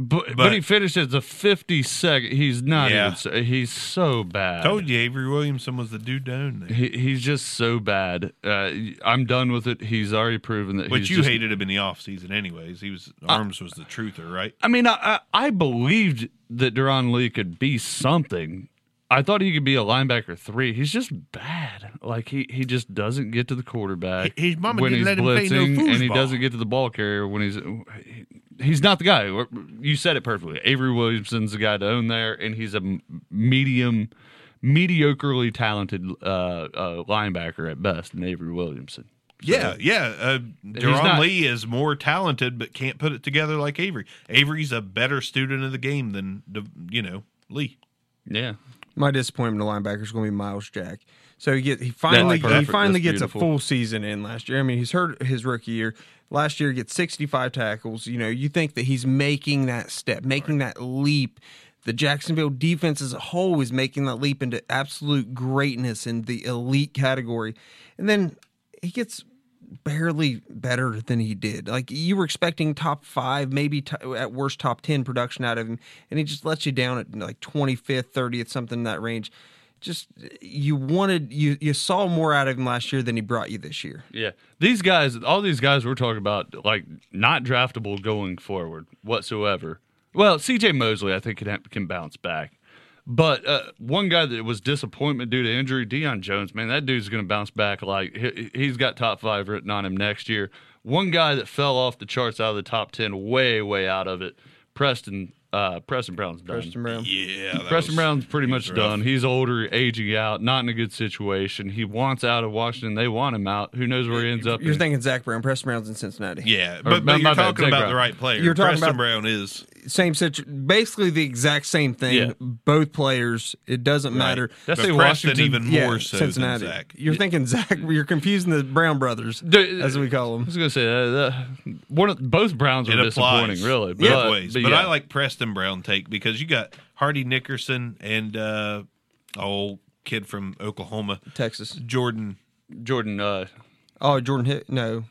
But, but,
But-
he finished as a 52nd. He's not
Yeah.
even. He's so bad.
Told you Avery Williamson was the dude down there.
He, he's just so bad. Uh, I'm done with it. He's already proven that.
But you
just,
hated him in the offseason anyways. He was Arms was the truther, right?
I mean, I, I, I believed that Darron Lee could be something. I thought he could be a linebacker three. He's just bad. Like he, he just doesn't get to the quarterback
His mama
when
didn't
he's
let him play no
blitzing, and he doesn't get to the ball carrier when he's. He's not the guy. You said it perfectly. Avery Williamson's the guy to own there, and he's a medium, mediocrely talented uh, uh, linebacker at best. In Avery Williamson.
Yeah, yeah. Uh, Darron
not-
Lee is more talented, but can't put it together like Avery. Avery's a better student of the game than you know Lee.
Yeah.
My disappointment of linebacker is going to be Myles Jack. So he get he finally
That's
he finally
That's
gets a full season in last year. I mean, he's hurt his rookie year. Last year, he gets 65 tackles. You know, you think that he's making that step, making that leap. The Jacksonville defense as a whole is making that leap into absolute greatness in the elite category. And then he gets barely better than he did. Like you were expecting top five, maybe t- at worst top 10 production out of him. And he just lets you down at like 25th, 30th, something in that range. Just you wanted, you, you saw more out of him last year than he brought you this year.
Yeah. These guys, all these guys we're talking about, like not draftable going forward whatsoever. Well, CJ Mosley, I think, can, can bounce back. But uh, one guy that was disappointment due to injury, Deion Jones, man, that dude's going to bounce back. Like he, he's got top five written on him next year. One guy that fell off the charts out of the top ten, way, way out of it. Preston, uh, Preston Brown's done.
Preston Brown.
Yeah,
Preston
was-
Brown's pretty much
rough.
done. He's older, aging out, not in a good situation. He wants out of Washington. They want him out. Who knows where he ends up?
You're
in.
thinking Zach Brown. Preston Brown's in Cincinnati.
Yeah, but,
my-
but
my
you're
bad,
talking
Zach
about
Brown.
the right player.
You're talking
Preston
about-
Brown is
same situation. Basically, the exact same thing.
Yeah.
Both players. It doesn't matter.
That's
But
Washington.
even
Yeah,
more so
Cincinnati.
than Zach.
You're thinking Zach. You're confusing the Brown brothers,
The-
as we call them.
I was gonna say uh, the, one of both Browns
It
are
applies
disappointing, really.
both
But,
ways.
but
But,
yeah.
I like Preston Brown take because you got Hardy Nickerson and uh, old kid from Oklahoma,
Texas.
Jordan
Jordan. Uh,
Oh, Jordan Hit. No,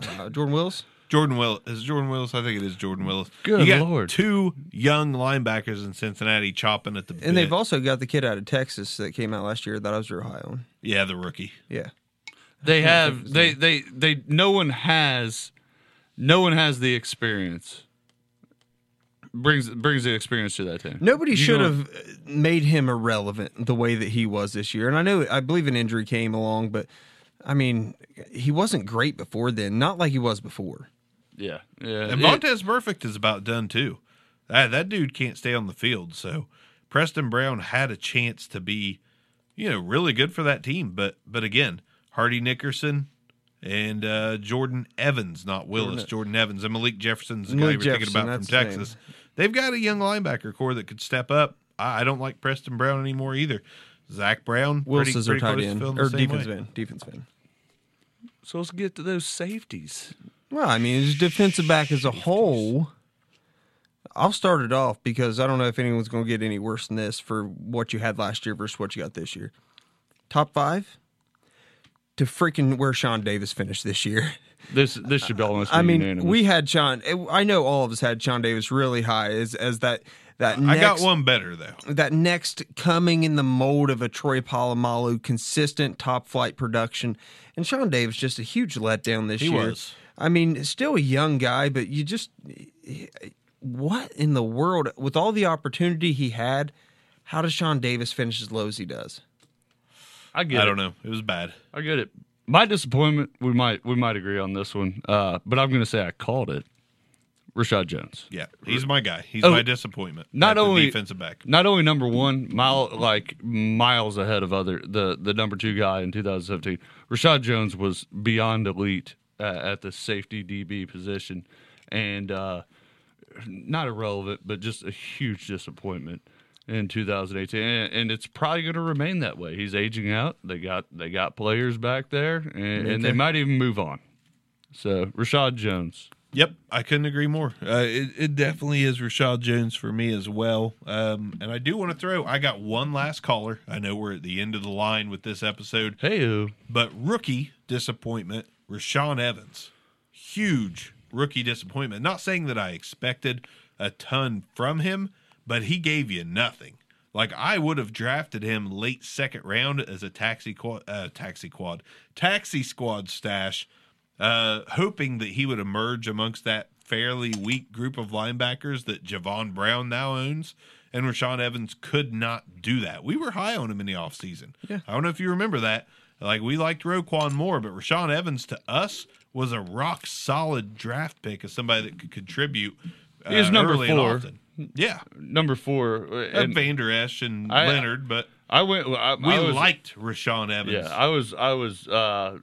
uh, Jordan Willis.
Jordan Willis is Jordan Willis. I think it is Jordan Willis.
Good
you got
Lord.
two young linebackers in Cincinnati chopping at the bit.
And they've also got the kid out of Texas that came out last year that I was real high on.
yeah, the rookie.
Yeah.
they have they they they. No one has, no one has the experience. Brings brings the experience to that team.
Nobody
You
should
know-
have made him irrelevant the way that he was this year. And I know, I believe an injury came along, but I mean, he wasn't great before then. Not like he was before.
Yeah, yeah.
And
It-
Vontaze Burfict is about done too. That, that dude can't stay on the field. So Preston Brown had a chance to be, you know, really good for that team. But but again, Hardy Nickerson and uh, Jordan Evans, not Willis, Jordan, Evans, and Malik Jefferson's the guy
Malik
you were thinking about from
that's name.
Texas. They've got a young linebacker core that could step up. I, I don't like Preston Brown anymore either. Zach Brown,
Wilson's
pretty,
is their
pretty
tight
close
end
feeling the
or
same
defense
way.
end. Defense end.
so let's get to those safeties.
Well, I mean, his defensive back as a whole. I'll start it off because I don't know if anyone's going to get any worse than this for what you had last year versus what you got this year. Top five to freaking where Sean Davis finished this year. [LAUGHS]
This this should be almost.
I mean,
unanimous.
we had Sean. Eh, I know all of us had Sean Davis really high as as that that
I got one better though.
that next coming in the mold of a Troy Polamalu, consistent top flight production, and Sean Davis just a huge letdown this
He
year.
was.
I mean, still a young guy, but you just what in the world with all the opportunity he had? How does Sean Davis finish as low as he does?
I get.
I
it.
don't know. It was bad.
I get it. My disappointment. We might we might agree on this one, uh, but I'm going to say I called it. Reshad Jones.
Yeah, he's my guy. He's
Oh,
my disappointment.
not only-
defensive back.
Not only number one, mile like miles ahead of other the the number two guy in 2017. Reshad Jones was beyond elite uh, at the safety DB position, and uh, not irrelevant, but just a huge disappointment in 2018. And, and it's probably going to remain that way. He's aging out. They got they got players back there, and, and they might even move on. So Reshad Jones.
Yep, I couldn't agree more. Uh, it, it definitely is Reshad Jones for me as well. Um, and I do want to throw. I got one last caller. I know we're at the end of the line with this episode,
Hey,
but rookie disappointment, Rashaan Evans, huge rookie disappointment. Not saying that I expected a ton from him, but he gave you nothing. Like I would have drafted him late second round as a taxi quad, uh, taxi quad, taxi squad stash, uh, hoping that he would emerge amongst that fairly weak group of linebackers that Jayon Brown now owns. And Rashaan Evans could not do that. We were high on him in the offseason. Yeah. I don't know if you remember that. Like we liked Roquan more, but Rashaan Evans to us was a rock solid draft pick as somebody that could contribute. Uh,
He was number
early and
four.
Often. Yeah,
number four,
and
and
Vander Esch and
I-
Leonard, but
I went. I,
we
I was,
liked Rashaan Evans.
Yeah, I was I was uh,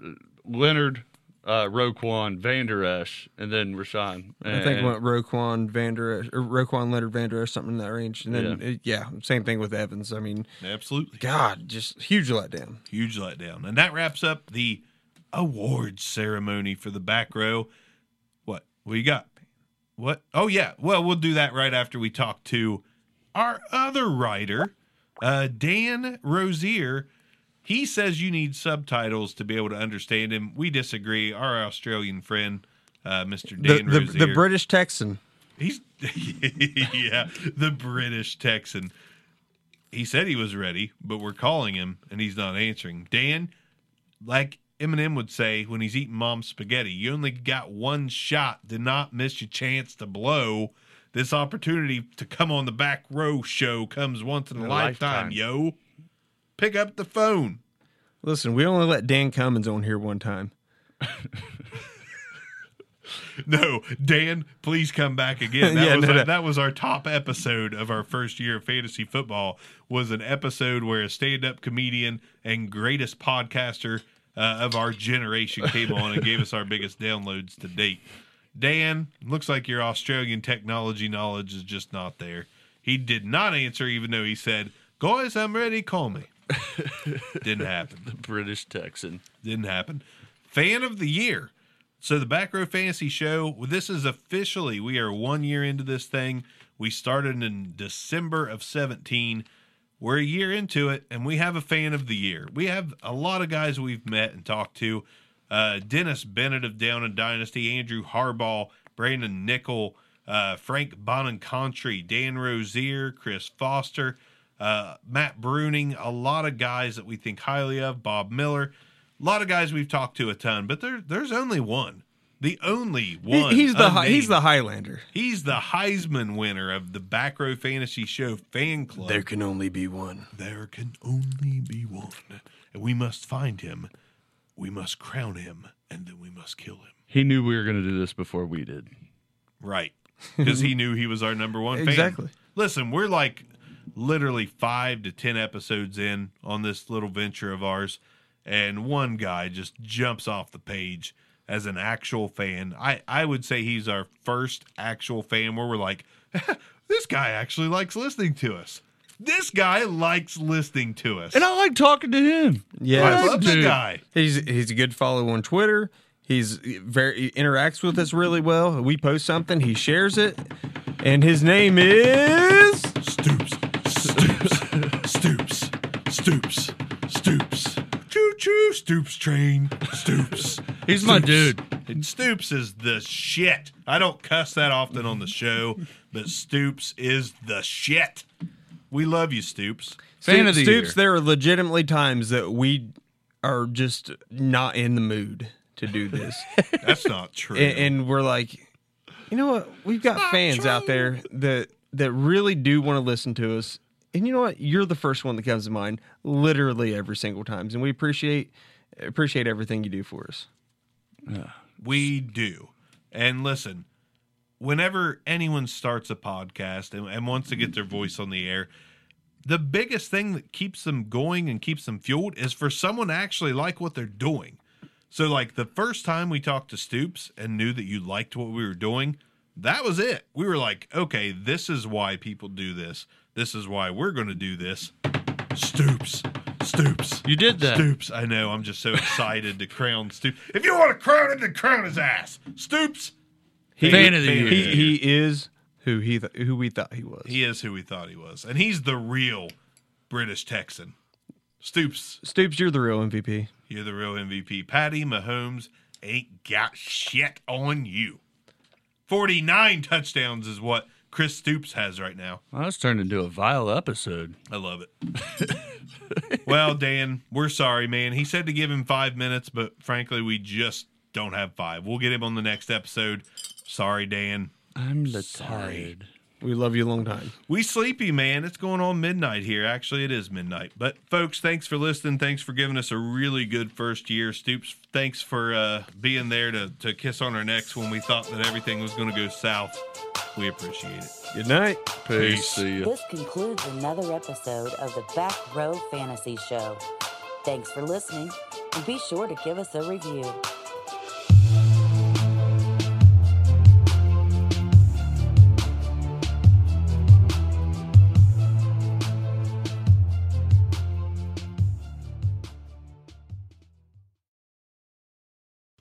Leonard, uh, Roquan, Vander Esch, and then Rashaan.
I think went Roquan Vander or Roquan Leonard Vander Esch, something in that range, and then
Yeah.
it- yeah, same thing with Evans. I mean,
absolutely.
God, just huge letdown.
huge letdown. And that wraps up the awards ceremony for the back row. What? We got? What? Oh yeah. Well, we'll do that right after we talk to our other writer, uh, Dan Rosier. He says you need subtitles to be able to understand him. We disagree. Our Australian friend, uh, Mr. Dan
the,
Rosier.
the British Texan.
He's [LAUGHS] yeah, the British Texan. He said he was ready, but we're calling him and he's not answering. Dan, like Eminem would say when he's eating mom's spaghetti, you only got one shot. Do not miss your chance to blow. This opportunity to come on the back row show comes once in a,
A
lifetime,
lifetime.
yo. Pick up the phone.
Listen, we only let Dan Cummins on here one time. [LAUGHS]
No, Dan, please come back again. [LAUGHS] That,
Yeah,
was
no,
our,
no.
that was our top episode of our first year of fantasy football. Was an episode where a stand-up comedian and greatest podcaster uh, of our generation came on and gave us our biggest downloads to date. Dan, looks like your Australian technology knowledge is just not there. He did not answer, even though he said, Guys, I'm ready, call me. [LAUGHS] Didn't happen.
The British Texan.
Didn't happen. Fan of the year. So the Back Row Fantasy Show, this is officially, we are one year into this thing. We started in December of 17. We're a year into it, and we have a fan of the year. We have a lot of guys we've met and talked to. Uh, Dennis Bennett of Down and Dynasty, Andrew Harbaugh, Brandon Nickel, uh, Frank Bonencontry, Dan Rozier, Chris Foster, uh, Matt Bruning, a lot of guys that we think highly of, Bob Miller, a lot of guys we've talked to a ton, but there, there's only one. The only one.
he's the Hi- he's the Highlander.
He's the Heisman winner of the Back Row Fantasy Show fan club.
There can only be one.
There can only be one. And we must find him. We must crown him. And then we must kill him.
He knew we were going to do this before we did.
Right. Because he knew he was our number one fan.
Exactly.
Listen, we're like literally five to 10 episodes in on this little venture of ours. And one guy just jumps off the page as an actual fan. I, I would say he's our first actual fan where we're like, [LAUGHS] this guy actually likes listening to us. This guy likes listening to us.
And I like talking to him.
Yeah,
I love the guy.
He's he's a good follow on Twitter. He's very he interacts with us really well. We post something, he shares it, and his name is
Stoops, Stoops, Choo choo, Stoops train, Stoops. [LAUGHS]
He's my dude.
And Stoops is the shit. I don't cuss that often on the show, but Stoops is the shit. We love you, Stoops.
Fan of the
Stoops.
year.
There are legitimately times that we are just not in the mood to do this, [LAUGHS]
That's not true.
and, and we're like, you know what? We've got fans out there that that really do want to listen to us, and you know what? You're the first one that comes to mind, literally every single time, and we appreciate appreciate everything you do for us.
We do. And listen, whenever anyone starts a podcast and, and wants to get their voice on the air, the biggest thing that keeps them going and keeps them fueled is for someone to actually like what they're doing. So, like the first time we talked to Stoops and knew that you liked what we were doing, that was it. We were like, okay, this is why people do this. This is why we're going to do this. Stoops, Stoops.
You did that.
Stoops. I know. I'm just so excited to crown Stoops. If you want to crown him, then crown his ass. Stoops.
He,
Fan of the year.
He, he is who he th- who we thought he was.
He is who we thought he was, and he's the real British Texan. Stoops,
Stoops, you're the real MVP.
you're the real MVP. Patty Mahomes ain't got shit on you. 49 touchdowns is what Chris Stoops has right now.
Well, that's turned into a vile episode.
I love it. [LAUGHS] well, Dan, we're sorry, man. He said to give him five minutes, but frankly, we just don't have five. We'll get him on the next episode. Sorry, Dan.
I'm
Sorry.
tired.
We love you a long time.
We sleepy, man. It's going on midnight here. Actually, it is midnight. But folks, thanks for listening. Thanks for giving us a really good first year. Stoops, thanks for uh, being there to, to kiss on our necks when we thought that everything was going to go south. We appreciate it.
Good night.
Peace.
Peace.
See ya.
This concludes another episode of the Back Row Fantasy Show. Thanks for listening, and be sure to give us a review.